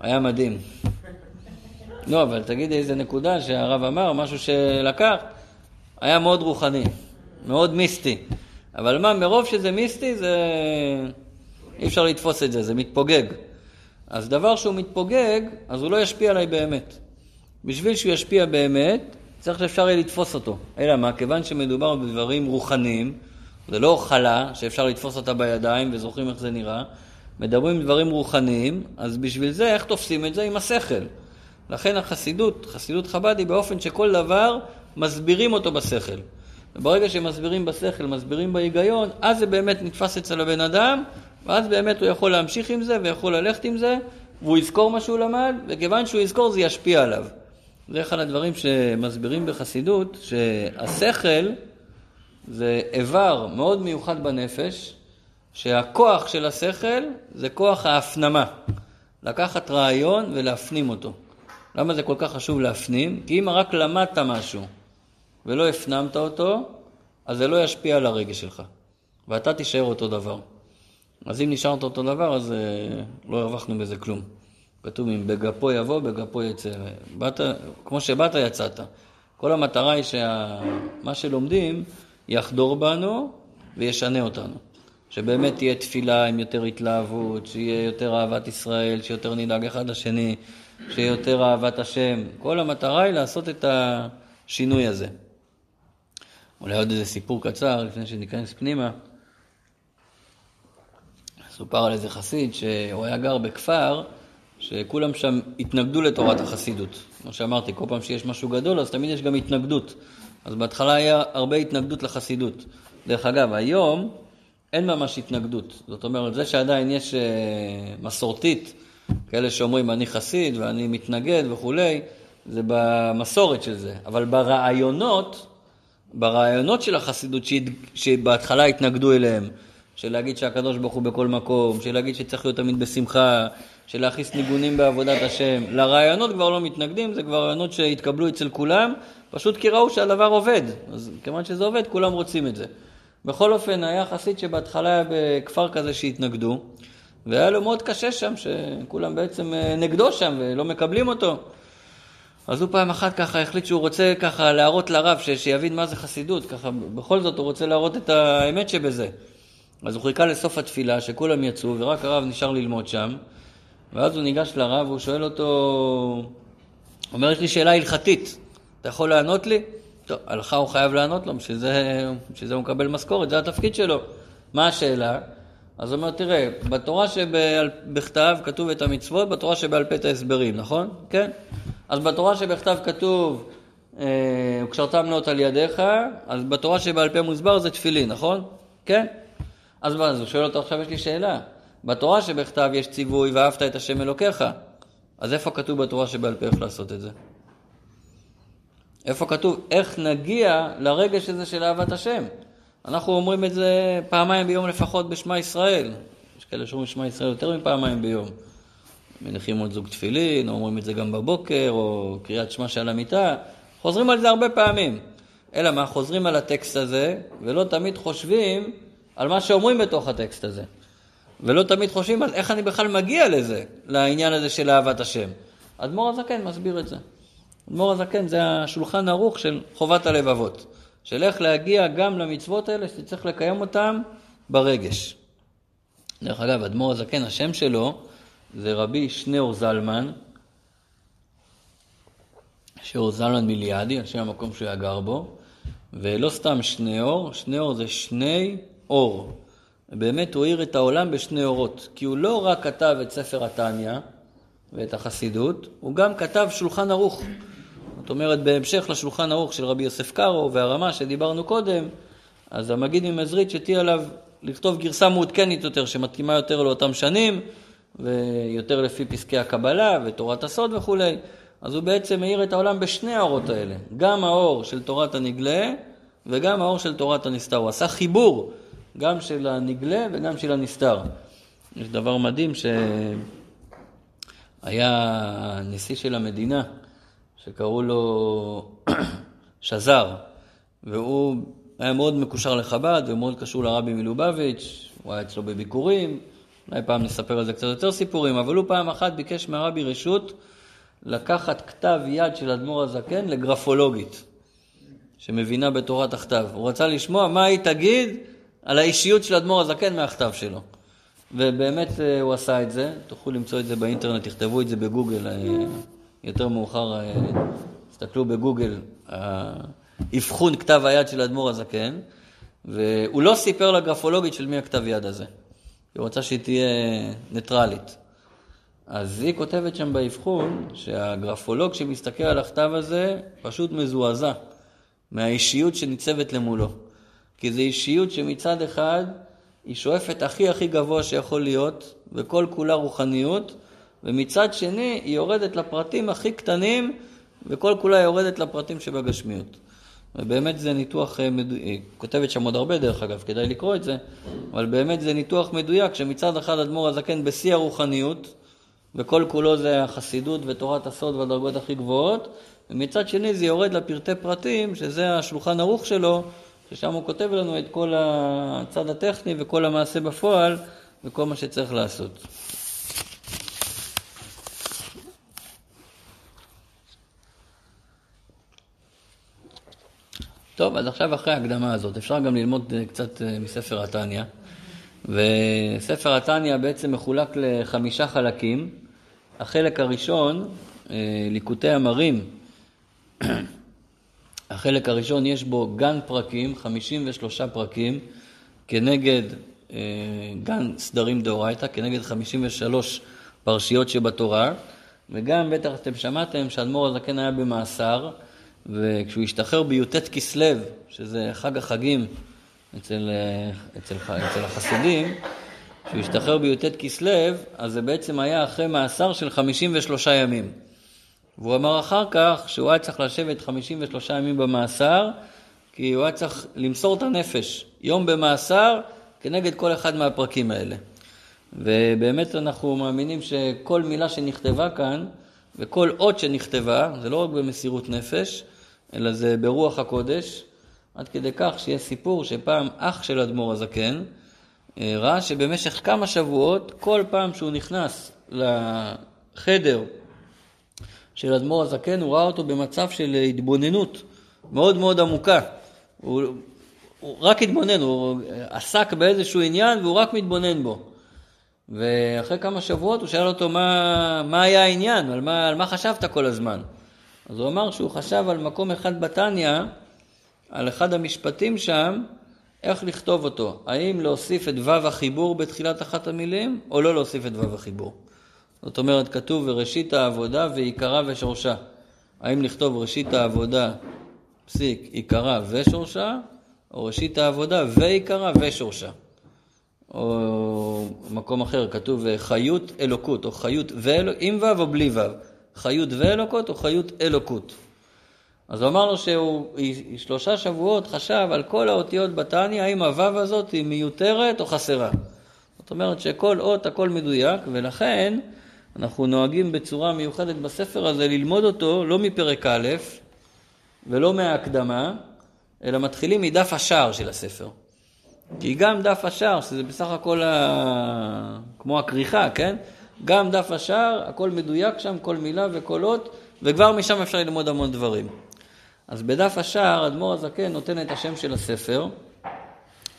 היה מדהים. לא, אבל תגידי איזה נקודה שהרב אמר, משהו שלקח, היה מאוד רוחני, מאוד מיסטי. אבל מה, מרוב שזה מיסטי, זה... אי אפשר לתפוס את זה, זה מתפוגג. אז דבר שהוא מתפוגג, אז הוא לא ישפיע עליי באמת. בשביל שהוא ישפיע באמת, צריך שאפשר יהיה לתפוס אותו. אלא מה, כיוון שמדובר בדברים רוחניים, זה לא חלה שאפשר לתפוס אותה בידיים וזוכרים איך זה נראה, מדברים דברים רוחניים, אז בשביל זה איך תופסים את זה? עם השכל. לכן החסידות, חסידות חב"ד היא באופן שכל דבר מסבירים אותו בשכל. וברגע שמסבירים בשכל, מסבירים בהיגיון, אז זה באמת נתפס אצל הבן אדם, ואז באמת הוא יכול להמשיך עם זה ויכול ללכת עם זה, והוא יזכור מה שהוא למד, וכיוון שהוא יזכור זה ישפיע עליו. זה אחד הדברים שמסבירים בחסידות, שהשכל זה איבר מאוד מיוחד בנפש, שהכוח של השכל זה כוח ההפנמה. לקחת רעיון ולהפנים אותו. למה זה כל כך חשוב להפנים? כי אם רק למדת משהו ולא הפנמת אותו, אז זה לא ישפיע על הרגש שלך, ואתה תישאר אותו דבר. אז אם נשארת אותו דבר, אז אה, לא הרווחנו בזה כלום. כתוב אם בגפו יבוא, בגפו יצא. באת, כמו שבאת, יצאת. כל המטרה היא שמה שלומדים יחדור בנו וישנה אותנו. שבאמת תהיה תפילה עם יותר התלהבות, שיהיה יותר אהבת ישראל, שיותר נדאג אחד לשני, שיהיה יותר אהבת השם. כל המטרה היא לעשות את השינוי הזה. אולי עוד איזה סיפור קצר לפני שניכנס פנימה. סופר על איזה חסיד שהוא היה גר בכפר שכולם שם התנגדו לתורת החסידות. כמו שאמרתי, כל פעם שיש משהו גדול אז תמיד יש גם התנגדות. אז בהתחלה היה הרבה התנגדות לחסידות. דרך אגב, היום אין ממש התנגדות. זאת אומרת, זה שעדיין יש אה, מסורתית, כאלה שאומרים אני חסיד ואני מתנגד וכולי, זה במסורת של זה. אבל ברעיונות, ברעיונות של החסידות שבהתחלה התנגדו אליהם, של להגיד שהקדוש ברוך הוא בכל מקום, של להגיד שצריך להיות תמיד בשמחה, של להכניס ניגונים בעבודת השם. לרעיונות כבר לא מתנגדים, זה כבר רעיונות שהתקבלו אצל כולם, פשוט כי ראו שהדבר עובד. אז כיוון שזה עובד, כולם רוצים את זה. בכל אופן, היה חסיד שבהתחלה היה בכפר כזה שהתנגדו, והיה לו מאוד קשה שם, שכולם בעצם אה, נגדו שם ולא מקבלים אותו. אז הוא פעם אחת ככה החליט שהוא רוצה ככה להראות לרב, ש- שיבין מה זה חסידות, ככה בכל זאת הוא רוצה להראות את האמת שבזה. אז הוא חיכה לסוף התפילה, שכולם יצאו, ורק הרב נשאר ללמוד שם, ואז הוא ניגש לרב והוא שואל אותו, אומר, יש לי שאלה הלכתית, אתה יכול לענות לי? טוב, הלכה הוא חייב לענות לו, בשביל זה, הוא מקבל משכורת, זה התפקיד שלו. מה השאלה? אז הוא אומר, תראה, בתורה שבכתב כתוב את המצוות, בתורה שבעל פה את ההסברים, נכון? כן. אז בתורה שבכתב כתוב, אה, וקשרתם נאות על ידיך, אז בתורה שבעל פה מוסבר זה תפילין, נכון? כן. אז מה, אז הוא שואל אותו, עכשיו יש לי שאלה. בתורה שבכתב יש ציווי, ואהבת את השם אלוקיך. אז איפה כתוב בתורה שבעל פה איך לעשות את זה? איפה כתוב איך נגיע לרגש הזה של אהבת השם? אנחנו אומרים את זה פעמיים ביום לפחות בשמע ישראל. יש כאלה שאומרים שמע ישראל יותר מפעמיים ביום. מניחים עוד זוג תפילין, או אומרים את זה גם בבוקר, או קריאת שמע שעל המיטה. חוזרים על זה הרבה פעמים. אלא מה, חוזרים על הטקסט הזה, ולא תמיד חושבים על מה שאומרים בתוך הטקסט הזה. ולא תמיד חושבים על איך אני בכלל מגיע לזה, לעניין הזה של אהבת השם. אדמו"ר הזקן מסביר את זה. אדמו"ר הזקן זה השולחן ערוך של חובת הלבבות. של איך להגיע גם למצוות האלה שצריך לקיים אותן ברגש. דרך אגב, אדמו"ר הזקן, השם שלו זה רבי שניאור זלמן, שניאור זלמן מיליאדי, על שם המקום שהוא היה גר בו, ולא סתם שניאור, שניאור זה שני אור. באמת הוא האיר את העולם בשני אורות, כי הוא לא רק כתב את ספר התניא ואת החסידות, הוא גם כתב שולחן ערוך. אומרת, בהמשך לשולחן ערוך של רבי יוסף קארו והרמה שדיברנו קודם, אז המגיד ממזריץ' הטיע עליו לכתוב גרסה מעודכנת יותר, שמתאימה יותר לאותם שנים, ויותר לפי פסקי הקבלה ותורת הסוד וכולי. אז הוא בעצם מאיר את העולם בשני האורות האלה, גם האור של תורת הנגלה וגם האור של תורת הנסתר. הוא עשה חיבור גם של הנגלה וגם של הנסתר. יש דבר מדהים שהיה נשיא של המדינה, שקראו לו שזר, והוא היה מאוד מקושר לחב"ד ומאוד קשור לרבי מלובביץ', הוא היה אצלו בביקורים, אולי פעם נספר על זה קצת יותר סיפורים, אבל הוא פעם אחת ביקש מהרבי רשות לקחת כתב יד של אדמו"ר הזקן לגרפולוגית, שמבינה בתורת הכתב. הוא רצה לשמוע מה היא תגיד על האישיות של אדמו"ר הזקן מהכתב שלו. ובאמת אה, הוא עשה את זה, תוכלו למצוא את זה באינטרנט, תכתבו את זה בגוגל. יותר מאוחר, אה, תסתכלו בגוגל, אבחון כתב היד של אדמו"ר הזקן, והוא לא סיפר לגרפולוגית של מי הכתב יד הזה. היא רוצה שהיא תהיה ניטרלית. אז היא כותבת שם באבחון שהגרפולוג שמסתכל על הכתב הזה פשוט מזועזע מהאישיות שניצבת למולו. כי זו אישיות שמצד אחד היא שואפת הכי הכי גבוה שיכול להיות, וכל כולה רוחניות, ומצד שני היא יורדת לפרטים הכי קטנים, וכל כולה יורדת לפרטים שבגשמיות. ובאמת זה ניתוח, אה, היא כותבת שם עוד הרבה דרך אגב, כדאי לקרוא את זה, אבל באמת זה ניתוח מדויק, שמצד אחד אדמו"ר הזקן בשיא הרוחניות, וכל כולו זה החסידות ותורת הסוד והדרגות הכי גבוהות, ומצד שני זה יורד לפרטי פרטים, שזה השולחן ערוך שלו, ששם הוא כותב לנו את כל הצד הטכני וכל המעשה בפועל וכל מה שצריך לעשות. טוב, אז עכשיו אחרי ההקדמה הזאת, אפשר גם ללמוד אה, קצת אה, מספר התניא. וספר התניא בעצם מחולק לחמישה חלקים. החלק הראשון, אה, ליקוטי אמרים, החלק הראשון יש בו גן פרקים, 53 פרקים, כנגד גן סדרים דאורייתא, כנגד 53 פרשיות שבתורה, וגם בטח אתם שמעתם שאדמו"ר הזקן היה במאסר, וכשהוא השתחרר בי"ט כסלו, שזה חג החגים אצל, אצל, אצל החסידים, כשהוא השתחרר בי"ט כסלו, אז זה בעצם היה אחרי מאסר של 53 ימים. והוא אמר אחר כך שהוא היה צריך לשבת 53 ימים במאסר, כי הוא היה צריך למסור את הנפש, יום במאסר, כנגד כל אחד מהפרקים האלה. ובאמת אנחנו מאמינים שכל מילה שנכתבה כאן, וכל אות שנכתבה, זה לא רק במסירות נפש, אלא זה ברוח הקודש, עד כדי כך שיש סיפור שפעם אח של אדמו"ר הזקן אה, ראה שבמשך כמה שבועות, כל פעם שהוא נכנס לחדר של אדמו"ר הזקן, הוא ראה אותו במצב של התבוננות מאוד מאוד עמוקה. הוא, הוא רק התבונן, הוא עסק באיזשהו עניין והוא רק מתבונן בו. ואחרי כמה שבועות הוא שאל אותו מה, מה היה העניין, על מה, על מה חשבת כל הזמן. אז הוא אמר שהוא חשב על מקום אחד בתניא, על אחד המשפטים שם, איך לכתוב אותו. האם להוסיף את ו' החיבור בתחילת אחת המילים, או לא להוסיף את ו' החיבור. זאת אומרת, כתוב וראשית העבודה ועיקרה ושורשה. האם לכתוב ראשית העבודה, פסיק, עיקרה ושורשה, או ראשית העבודה ועיקרה ושורשה. או מקום אחר כתוב חיות אלוקות, או חיות ואלוקות, עם ו' או בלי ו'. חיות ואלוקות או חיות אלוקות. אז הוא אמר לו שהוא שלושה שבועות חשב על כל האותיות בתניא, האם הוו הזאת היא מיותרת או חסרה. זאת אומרת שכל אות הכל מדויק, ולכן אנחנו נוהגים בצורה מיוחדת בספר הזה ללמוד אותו לא מפרק א' ולא מההקדמה, אלא מתחילים מדף השער של הספר. כי גם דף השער, שזה בסך הכל ה... כמו הכריכה, כן? גם דף השער, הכל מדויק שם, כל מילה וכל אות, וכבר משם אפשר ללמוד המון דברים. אז בדף השער, אדמו"ר הזקן נותן את השם של הספר.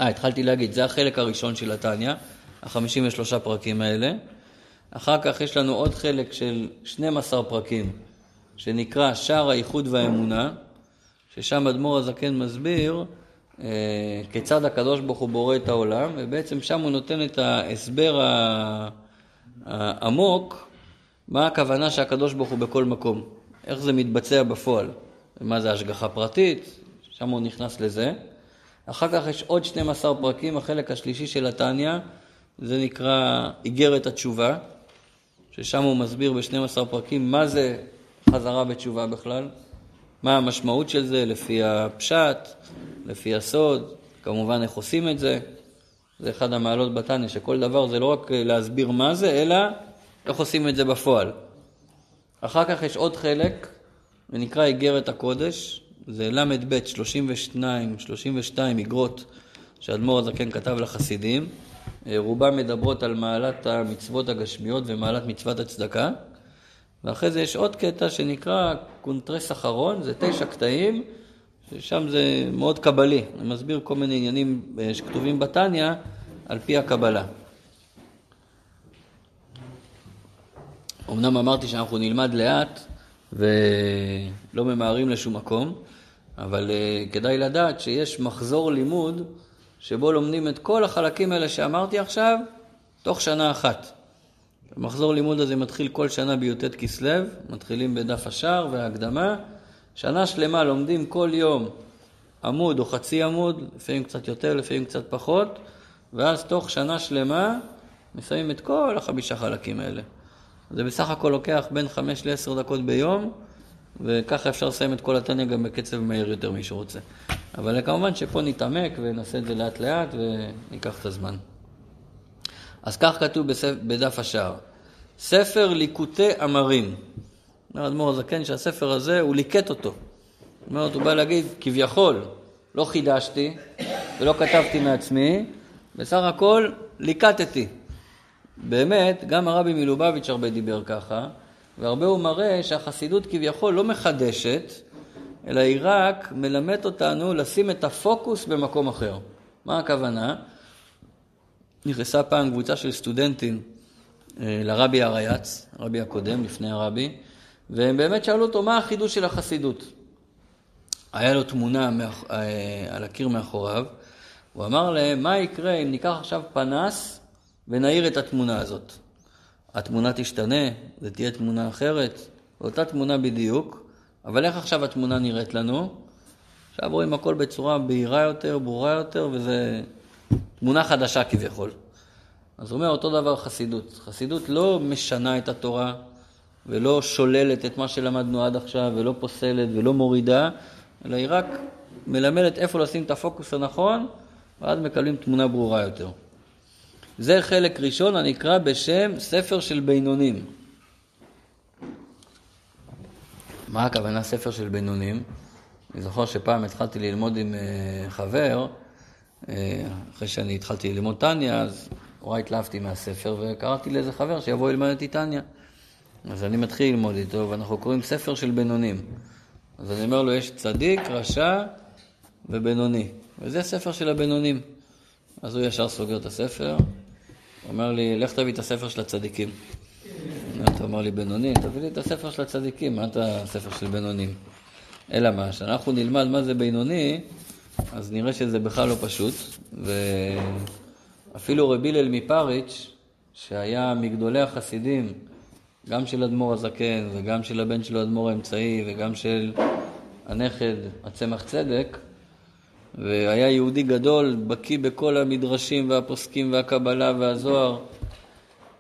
אה, התחלתי להגיד, זה החלק הראשון של התניא, החמישים ושלושה פרקים האלה. אחר כך יש לנו עוד חלק של 12 פרקים, שנקרא שער האיחוד והאמונה, ששם אדמו"ר הזקן מסביר אה, כיצד הקדוש ברוך הוא בורא את העולם, ובעצם שם הוא נותן את ההסבר ה... העמוק, מה הכוונה שהקדוש ברוך הוא בכל מקום, איך זה מתבצע בפועל, ומה זה השגחה פרטית, שם הוא נכנס לזה. אחר כך יש עוד 12 פרקים, החלק השלישי של התניא, זה נקרא איגרת התשובה, ששם הוא מסביר ב-12 פרקים מה זה חזרה בתשובה בכלל, מה המשמעות של זה לפי הפשט, לפי הסוד, כמובן איך עושים את זה. זה אחד המעלות בתניא, שכל דבר זה לא רק להסביר מה זה, אלא איך עושים את זה בפועל. אחר כך יש עוד חלק, ונקרא איגרת הקודש, זה ל"ב 32, 32 איגרות שאדמו"ר הזקן כתב לחסידים. רובם מדברות על מעלת המצוות הגשמיות ומעלת מצוות הצדקה. ואחרי זה יש עוד קטע שנקרא קונטרס אחרון, זה תשע קטעים, ששם זה מאוד קבלי, אני מסביר כל מיני עניינים אה, שכתובים בתניא על פי הקבלה. אמנם אמרתי שאנחנו נלמד לאט ולא ממהרים לשום מקום, אבל uh, כדאי לדעת שיש מחזור לימוד שבו לומדים את כל החלקים האלה שאמרתי עכשיו תוך שנה אחת. המחזור לימוד הזה מתחיל כל שנה בי"ט כסלו, מתחילים בדף השער וההקדמה. שנה שלמה לומדים כל יום עמוד או חצי עמוד, לפעמים קצת יותר, לפעמים קצת פחות, ואז תוך שנה שלמה מסיימים את כל החמישה חלקים האלה. זה בסך הכל לוקח בין חמש לעשר דקות ביום, וככה אפשר לסיים את כל התניא גם בקצב מהיר יותר מי שרוצה. אבל כמובן שפה נתעמק ונעשה את זה לאט לאט וניקח את הזמן. אז כך כתוב בדף השער. ספר ליקוטי אמרים. אומר אדמו"ר הזקן שהספר הזה, הוא ליקט אותו. זאת אומרת, הוא בא להגיד, כביכול, לא חידשתי ולא כתבתי מעצמי, בסך הכל ליקטתי. באמת, גם הרבי מלובביץ' הרבה דיבר ככה, והרבה הוא מראה שהחסידות כביכול לא מחדשת, אלא היא רק מלמדת אותנו לשים את הפוקוס במקום אחר. מה הכוונה? נכנסה פעם קבוצה של סטודנטים אה, לרבי הרייץ, הרבי הקודם, לפני הרבי, והם באמת שאלו אותו מה החידוש של החסידות. היה לו תמונה מאח... אה, על הקיר מאחוריו, הוא אמר להם, מה יקרה אם ניקח עכשיו פנס ונעיר את התמונה הזאת? התמונה תשתנה, זו תהיה תמונה אחרת, אותה תמונה בדיוק, אבל איך עכשיו התמונה נראית לנו? עכשיו רואים הכל בצורה בהירה יותר, ברורה יותר, וזה תמונה חדשה כביכול. אז הוא אומר אותו דבר חסידות. חסידות לא משנה את התורה, ולא שוללת את מה שלמדנו עד עכשיו, ולא פוסלת ולא מורידה, אלא היא רק מלמדת איפה לשים את הפוקוס הנכון, ואז מקבלים תמונה ברורה יותר. זה חלק ראשון הנקרא בשם ספר של בינונים. מה הכוונה ספר של בינונים? אני זוכר שפעם התחלתי ללמוד עם אה, חבר, אה, אחרי שאני התחלתי ללמוד טניה, אז נורא התלהבתי מהספר, וקראתי לאיזה חבר שיבוא ללמד איתי טניה. אז אני מתחיל ללמוד איתו, ואנחנו קוראים ספר של בינונים. אז אני אומר לו, יש צדיק, רשע ובינוני. וזה ספר של הבינונים. אז הוא ישר סוגר את הספר, אומר לי, לך תביא את הספר של הצדיקים. אתה אומר לי, בינוני, תביא לי את הספר של הצדיקים, מה אתה הספר של בינונים? אלא מה, כשאנחנו נלמד מה זה בינוני, אז נראה שזה בכלל לא פשוט. ואפילו רבי הלל מפריץ', שהיה מגדולי החסידים, גם של אדמו"ר הזקן וגם של הבן שלו אדמו"ר האמצעי וגם של הנכד הצמח צדק, והיה יהודי גדול, בקיא בכל המדרשים והפוסקים והקבלה והזוהר,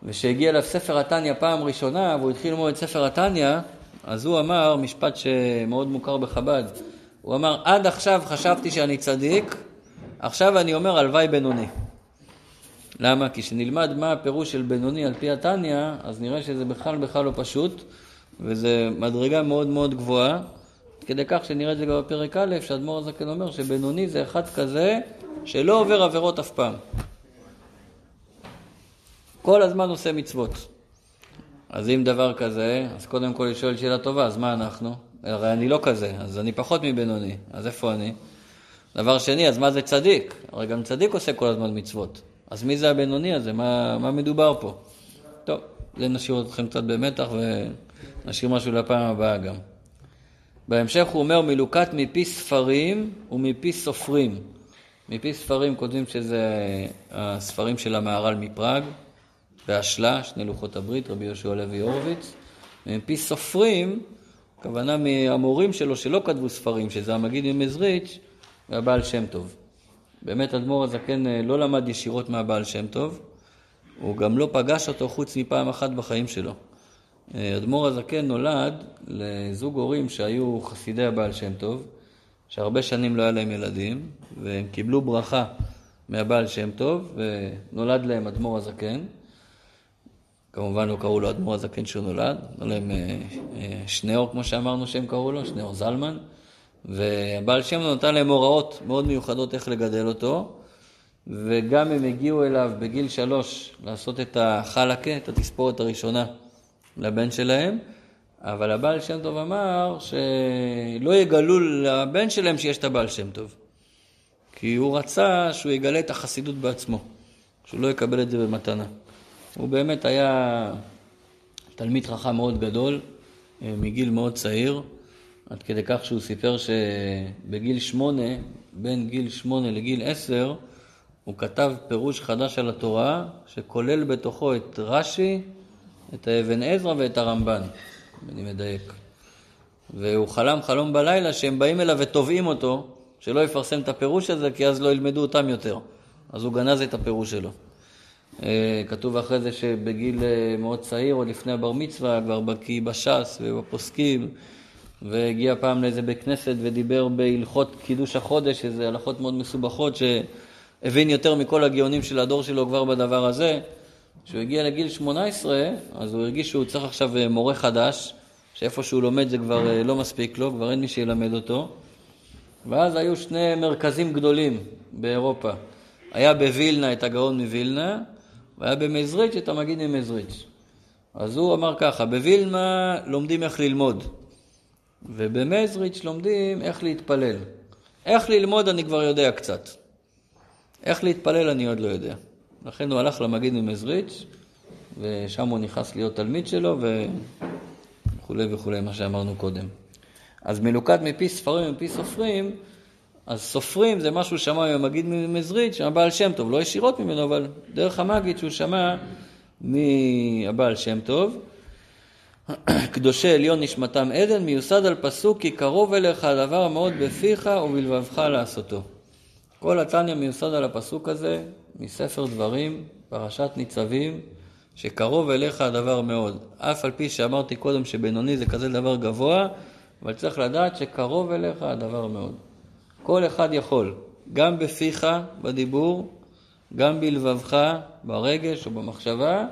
וכשהגיע אליו ספר התניא פעם ראשונה, והוא התחיל ללמוד את ספר התניא, אז הוא אמר משפט שמאוד מוכר בחב"ד. הוא אמר, עד עכשיו חשבתי שאני צדיק, עכשיו אני אומר הלוואי בינוני. למה? כי כשנלמד מה הפירוש של בינוני על פי התניא, אז נראה שזה בכלל בכלל לא פשוט, וזה מדרגה מאוד מאוד גבוהה. כדי כך שנראה את זה גם בפרק א', שאדמו"ר הזקן אומר שבינוני זה אחד כזה שלא עובר עבירות אף פעם. כל הזמן עושה מצוות. אז אם דבר כזה, אז קודם כל לשאול שאלה טובה, אז מה אנחנו? הרי אני לא כזה, אז אני פחות מבינוני, אז איפה אני? דבר שני, אז מה זה צדיק? הרי גם צדיק עושה כל הזמן מצוות. אז מי זה הבינוני הזה? מה, מה מדובר פה? טוב, זה נשאיר אתכם קצת במתח ונשאיר משהו לפעם הבאה גם. בהמשך הוא אומר מלוקט מפי ספרים ומפי סופרים. מפי ספרים כותבים שזה הספרים של המהר"ל מפראג, והשלה, שני לוחות הברית, רבי יהושע לוי הורוביץ. ומפי סופרים, הכוונה מהמורים שלו שלא כתבו ספרים, שזה המגיד ממזריץ' והבעל שם טוב. באמת אדמו"ר הזקן אה, לא למד ישירות מהבעל שם טוב, הוא גם לא פגש אותו חוץ מפעם אחת בחיים שלו. אה, אדמו"ר הזקן נולד לזוג הורים שהיו חסידי הבעל שם טוב, שהרבה שנים לא היה להם ילדים, והם קיבלו ברכה מהבעל שם טוב, ונולד להם אדמו"ר הזקן. כמובן לא קראו לו אדמו"ר הזקן שהוא נולד, נולד להם אה, שניאור, כמו שאמרנו שהם קראו לו, שניאור זלמן. והבעל שם נתן להם הוראות מאוד מיוחדות איך לגדל אותו, וגם הם הגיעו אליו בגיל שלוש לעשות את החלקה, את התספורת הראשונה לבן שלהם, אבל הבעל שם טוב אמר שלא יגלו לבן שלהם שיש את הבעל שם טוב, כי הוא רצה שהוא יגלה את החסידות בעצמו, שהוא לא יקבל את זה במתנה. הוא באמת היה תלמיד חכם מאוד גדול, אה, מגיל מאוד צעיר. עד כדי כך שהוא סיפר שבגיל שמונה, בין גיל שמונה לגיל עשר, הוא כתב פירוש חדש על התורה, שכולל בתוכו את רש"י, את האבן עזרא ואת הרמב"ן, אם אני מדייק. והוא חלם חלום בלילה שהם באים אליו ותובעים אותו, שלא יפרסם את הפירוש הזה, כי אז לא ילמדו אותם יותר. אז הוא גנז את הפירוש שלו. אה, כתוב אחרי זה שבגיל אה, מאוד צעיר, עוד לפני הבר מצווה, כבר בקיא בש"ס ובפוסקים, והגיע פעם לאיזה בית כנסת ודיבר בהלכות קידוש החודש, שזה הלכות מאוד מסובכות, שהבין יותר מכל הגאונים של הדור שלו כבר בדבר הזה. כשהוא הגיע לגיל 18, אז הוא הרגיש שהוא צריך עכשיו אה, מורה חדש, שאיפה שהוא לומד זה כבר אה, לא מספיק לו, כבר אין מי שילמד אותו. ואז היו שני מרכזים גדולים באירופה. היה בווילנה את הגאון מווילנה, והיה במזריץ' את המגיד ממזריץ'. אז הוא אמר ככה, בווילנה לומדים איך ללמוד, ובמזריץ' לומדים איך להתפלל. איך ללמוד אני כבר יודע קצת. איך להתפלל אני עוד לא יודע. לכן הוא הלך למגיד ממזריץ', ושם הוא נכנס להיות תלמיד שלו, וכולי וכולי, מה שאמרנו קודם. אז מלוכד מפי ספרים ומפי סופרים, אז סופרים זה משהו שמע ממגיד ממזריץ', שהבעל שם טוב, לא ישירות ממנו, אבל דרך המגיד שהוא שמע מהבעל שם טוב. קדושי עליון נשמתם עדן, מיוסד על פסוק כי קרוב אליך הדבר המאוד בפיך ובלבבך לעשותו. כל התניא מיוסד על הפסוק הזה מספר דברים, פרשת ניצבים, שקרוב אליך הדבר מאוד. אף על פי שאמרתי קודם שבינוני זה כזה דבר גבוה, אבל צריך לדעת שקרוב אליך הדבר מאוד. כל אחד יכול, גם בפיך, בדיבור, גם בלבבך, ברגש או במחשבה,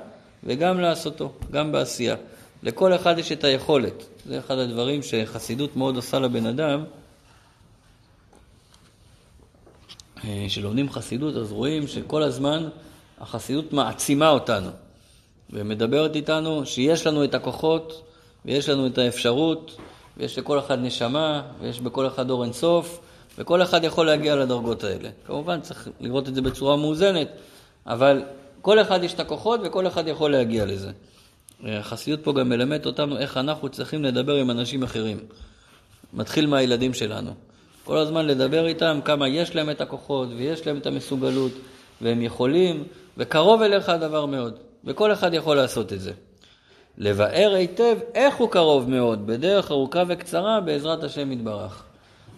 וגם לעשותו, גם בעשייה. לכל אחד יש את היכולת. זה אחד הדברים שחסידות מאוד עושה לבן אדם. אה, כשלומדים חסידות, אז רואים שכל הזמן החסידות מעצימה אותנו, ומדברת איתנו שיש לנו את הכוחות, ויש לנו את האפשרות, ויש לכל אחד נשמה, ויש בכל אחד אור אינסוף, וכל אחד יכול להגיע לדרגות האלה. כמובן צריך לראות את זה בצורה מאוזנת, אבל כל אחד יש את הכוחות וכל אחד יכול להגיע לזה. החסידות פה גם מלמדת אותנו איך אנחנו צריכים לדבר עם אנשים אחרים. מתחיל מהילדים שלנו. כל הזמן לדבר איתם כמה יש להם את הכוחות ויש להם את המסוגלות והם יכולים, וקרוב אליך הדבר מאוד, וכל אחד יכול לעשות את זה. לבאר היטב איך הוא קרוב מאוד, בדרך ארוכה וקצרה בעזרת השם יתברך.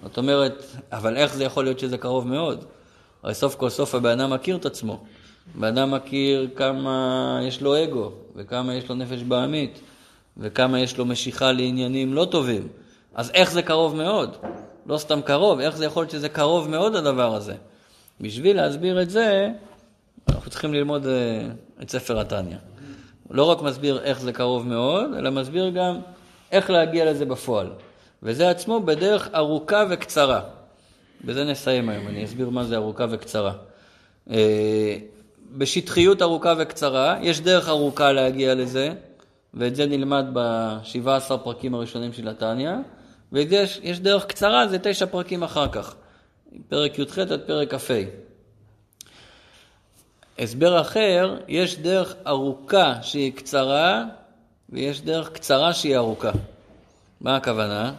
זאת אומרת, אבל איך זה יכול להיות שזה קרוב מאוד? הרי סוף כל סוף הבן אדם מכיר את עצמו. הבן אדם מכיר כמה יש לו אגו, וכמה יש לו נפש בעמית, וכמה יש לו משיכה לעניינים לא טובים. אז איך זה קרוב מאוד? לא סתם קרוב, איך זה יכול להיות שזה קרוב מאוד הדבר הזה? בשביל להסביר את זה, אנחנו צריכים ללמוד אה, את ספר התניא. לא רק מסביר איך זה קרוב מאוד, אלא מסביר גם איך להגיע לזה בפועל. וזה עצמו בדרך ארוכה וקצרה. בזה נסיים היום, אני אסביר מה זה ארוכה וקצרה. בשטחיות ארוכה וקצרה, יש דרך ארוכה להגיע לזה, ואת זה נלמד ב-17 פרקים הראשונים של התניא, ויש דרך קצרה, זה תשע פרקים אחר כך, פרק י"ח עד פרק כ"ה. הסבר אחר, יש דרך ארוכה שהיא קצרה, ויש דרך קצרה שהיא ארוכה. מה הכוונה?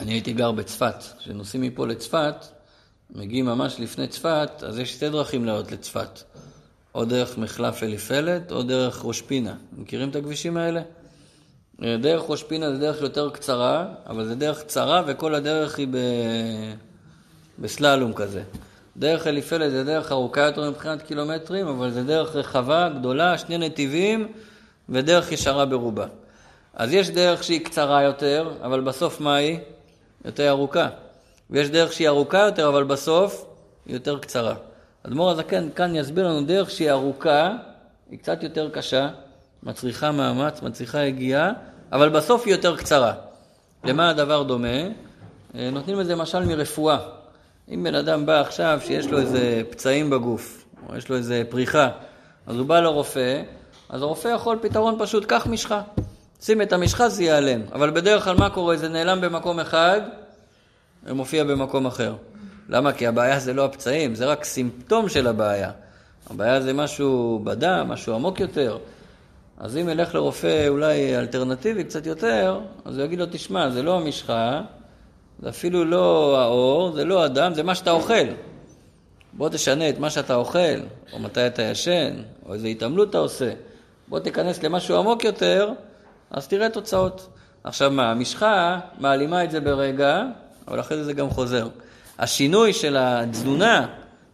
אני הייתי גר בצפת. כשנוסעים מפה לצפת, מגיעים ממש לפני צפת, אז יש שתי דרכים לעלות לצפת. או דרך מחלף אליפלת, או דרך ראש פינה. מכירים את הכבישים האלה? דרך ראש פינה זה דרך יותר קצרה, אבל זה דרך קצרה וכל הדרך היא ב... בסללום כזה. דרך אליפלת זה דרך ארוכה יותר מבחינת קילומטרים, אבל זה דרך רחבה, גדולה, שני נתיבים ודרך ישרה ברובה. אז יש דרך שהיא קצרה יותר, אבל בסוף מה היא? יותר ארוכה. ויש דרך שהיא ארוכה יותר, אבל בסוף היא יותר קצרה. אדמו"ר הזקן כאן יסביר לנו דרך שהיא ארוכה, היא קצת יותר קשה, מצריכה מאמץ, מצריכה הגיעה, אבל בסוף היא יותר קצרה. למה הדבר דומה? אה, נותנים לזה משל מרפואה. אם בן אדם בא עכשיו שיש לו איזה פצעים בגוף, או יש לו איזה פריחה, אז הוא בא לרופא, אז הרופא יכול פתרון פשוט, קח משחה. שים את המשחה, זה ייעלם. אבל בדרך כלל מה קורה? זה נעלם במקום אחד ומופיע במקום אחר. למה? כי הבעיה זה לא הפצעים, זה רק סימפטום של הבעיה. הבעיה זה משהו בדם, משהו עמוק יותר. אז אם ילך לרופא אולי אלטרנטיבי קצת יותר, אז הוא יגיד לו, תשמע, זה לא המשחה, זה אפילו לא האור, זה לא הדם, זה מה שאתה אוכל. בוא תשנה את מה שאתה אוכל, או מתי אתה ישן, או איזה התעמלות אתה עושה. בוא תיכנס למשהו עמוק יותר, אז תראה תוצאות. עכשיו מה, המשחה מעלימה את זה ברגע, אבל אחרי זה זה גם חוזר. השינוי של התזונה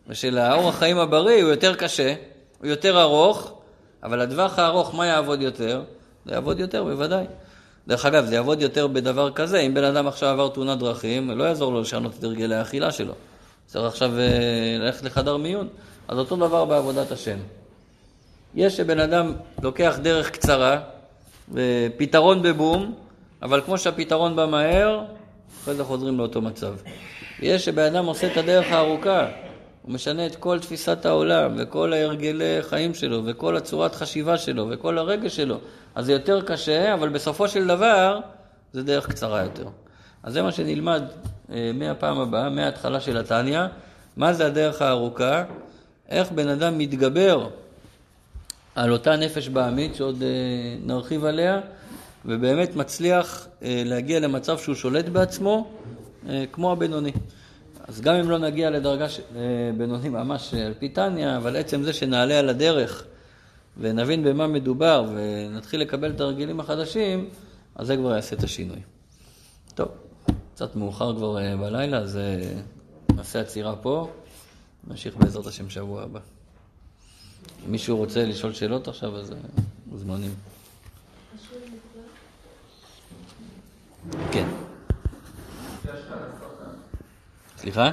ושל האורח חיים הבריא הוא יותר קשה, הוא יותר ארוך, אבל לטווח הארוך מה יעבוד יותר? זה יעבוד יותר, בוודאי. דרך אגב, זה יעבוד יותר בדבר כזה, אם בן אדם עכשיו עבר תאונת דרכים, לא יעזור לו לשנות את הרגלי האכילה שלו. צריך עכשיו אה, ללכת לחדר מיון. אז אותו דבר בעבודת השם. יש שבן אדם לוקח דרך קצרה, ופתרון בבום, אבל כמו שהפתרון בא מהר, אחרי זה חוזרים לאותו מצב. יש שבן אדם עושה את הדרך הארוכה, הוא משנה את כל תפיסת העולם, וכל ההרגלי חיים שלו, וכל הצורת חשיבה שלו, וכל הרגש שלו. אז זה יותר קשה, אבל בסופו של דבר, זה דרך קצרה יותר. אז זה מה שנלמד אה, מהפעם הבאה, מההתחלה של התניא, מה זה הדרך הארוכה, איך בן אדם מתגבר על אותה נפש בעמית, שעוד אה, נרחיב עליה, ובאמת מצליח אה, להגיע למצב שהוא שולט בעצמו, כמו הבינוני. אז גם אם לא נגיע לדרגה של בינוני ממש על פי תניא, אבל עצם זה שנעלה על הדרך ונבין במה מדובר ונתחיל לקבל את הרגילים החדשים, אז זה כבר יעשה את השינוי. טוב, קצת מאוחר כבר אה, בלילה, אז אה, נעשה עצירה פה, נמשיך בעזרת השם שבוע הבא. אם מישהו רוצה לשאול שאלות עכשיו, אז אה, מוזמנים. כן. סליחה?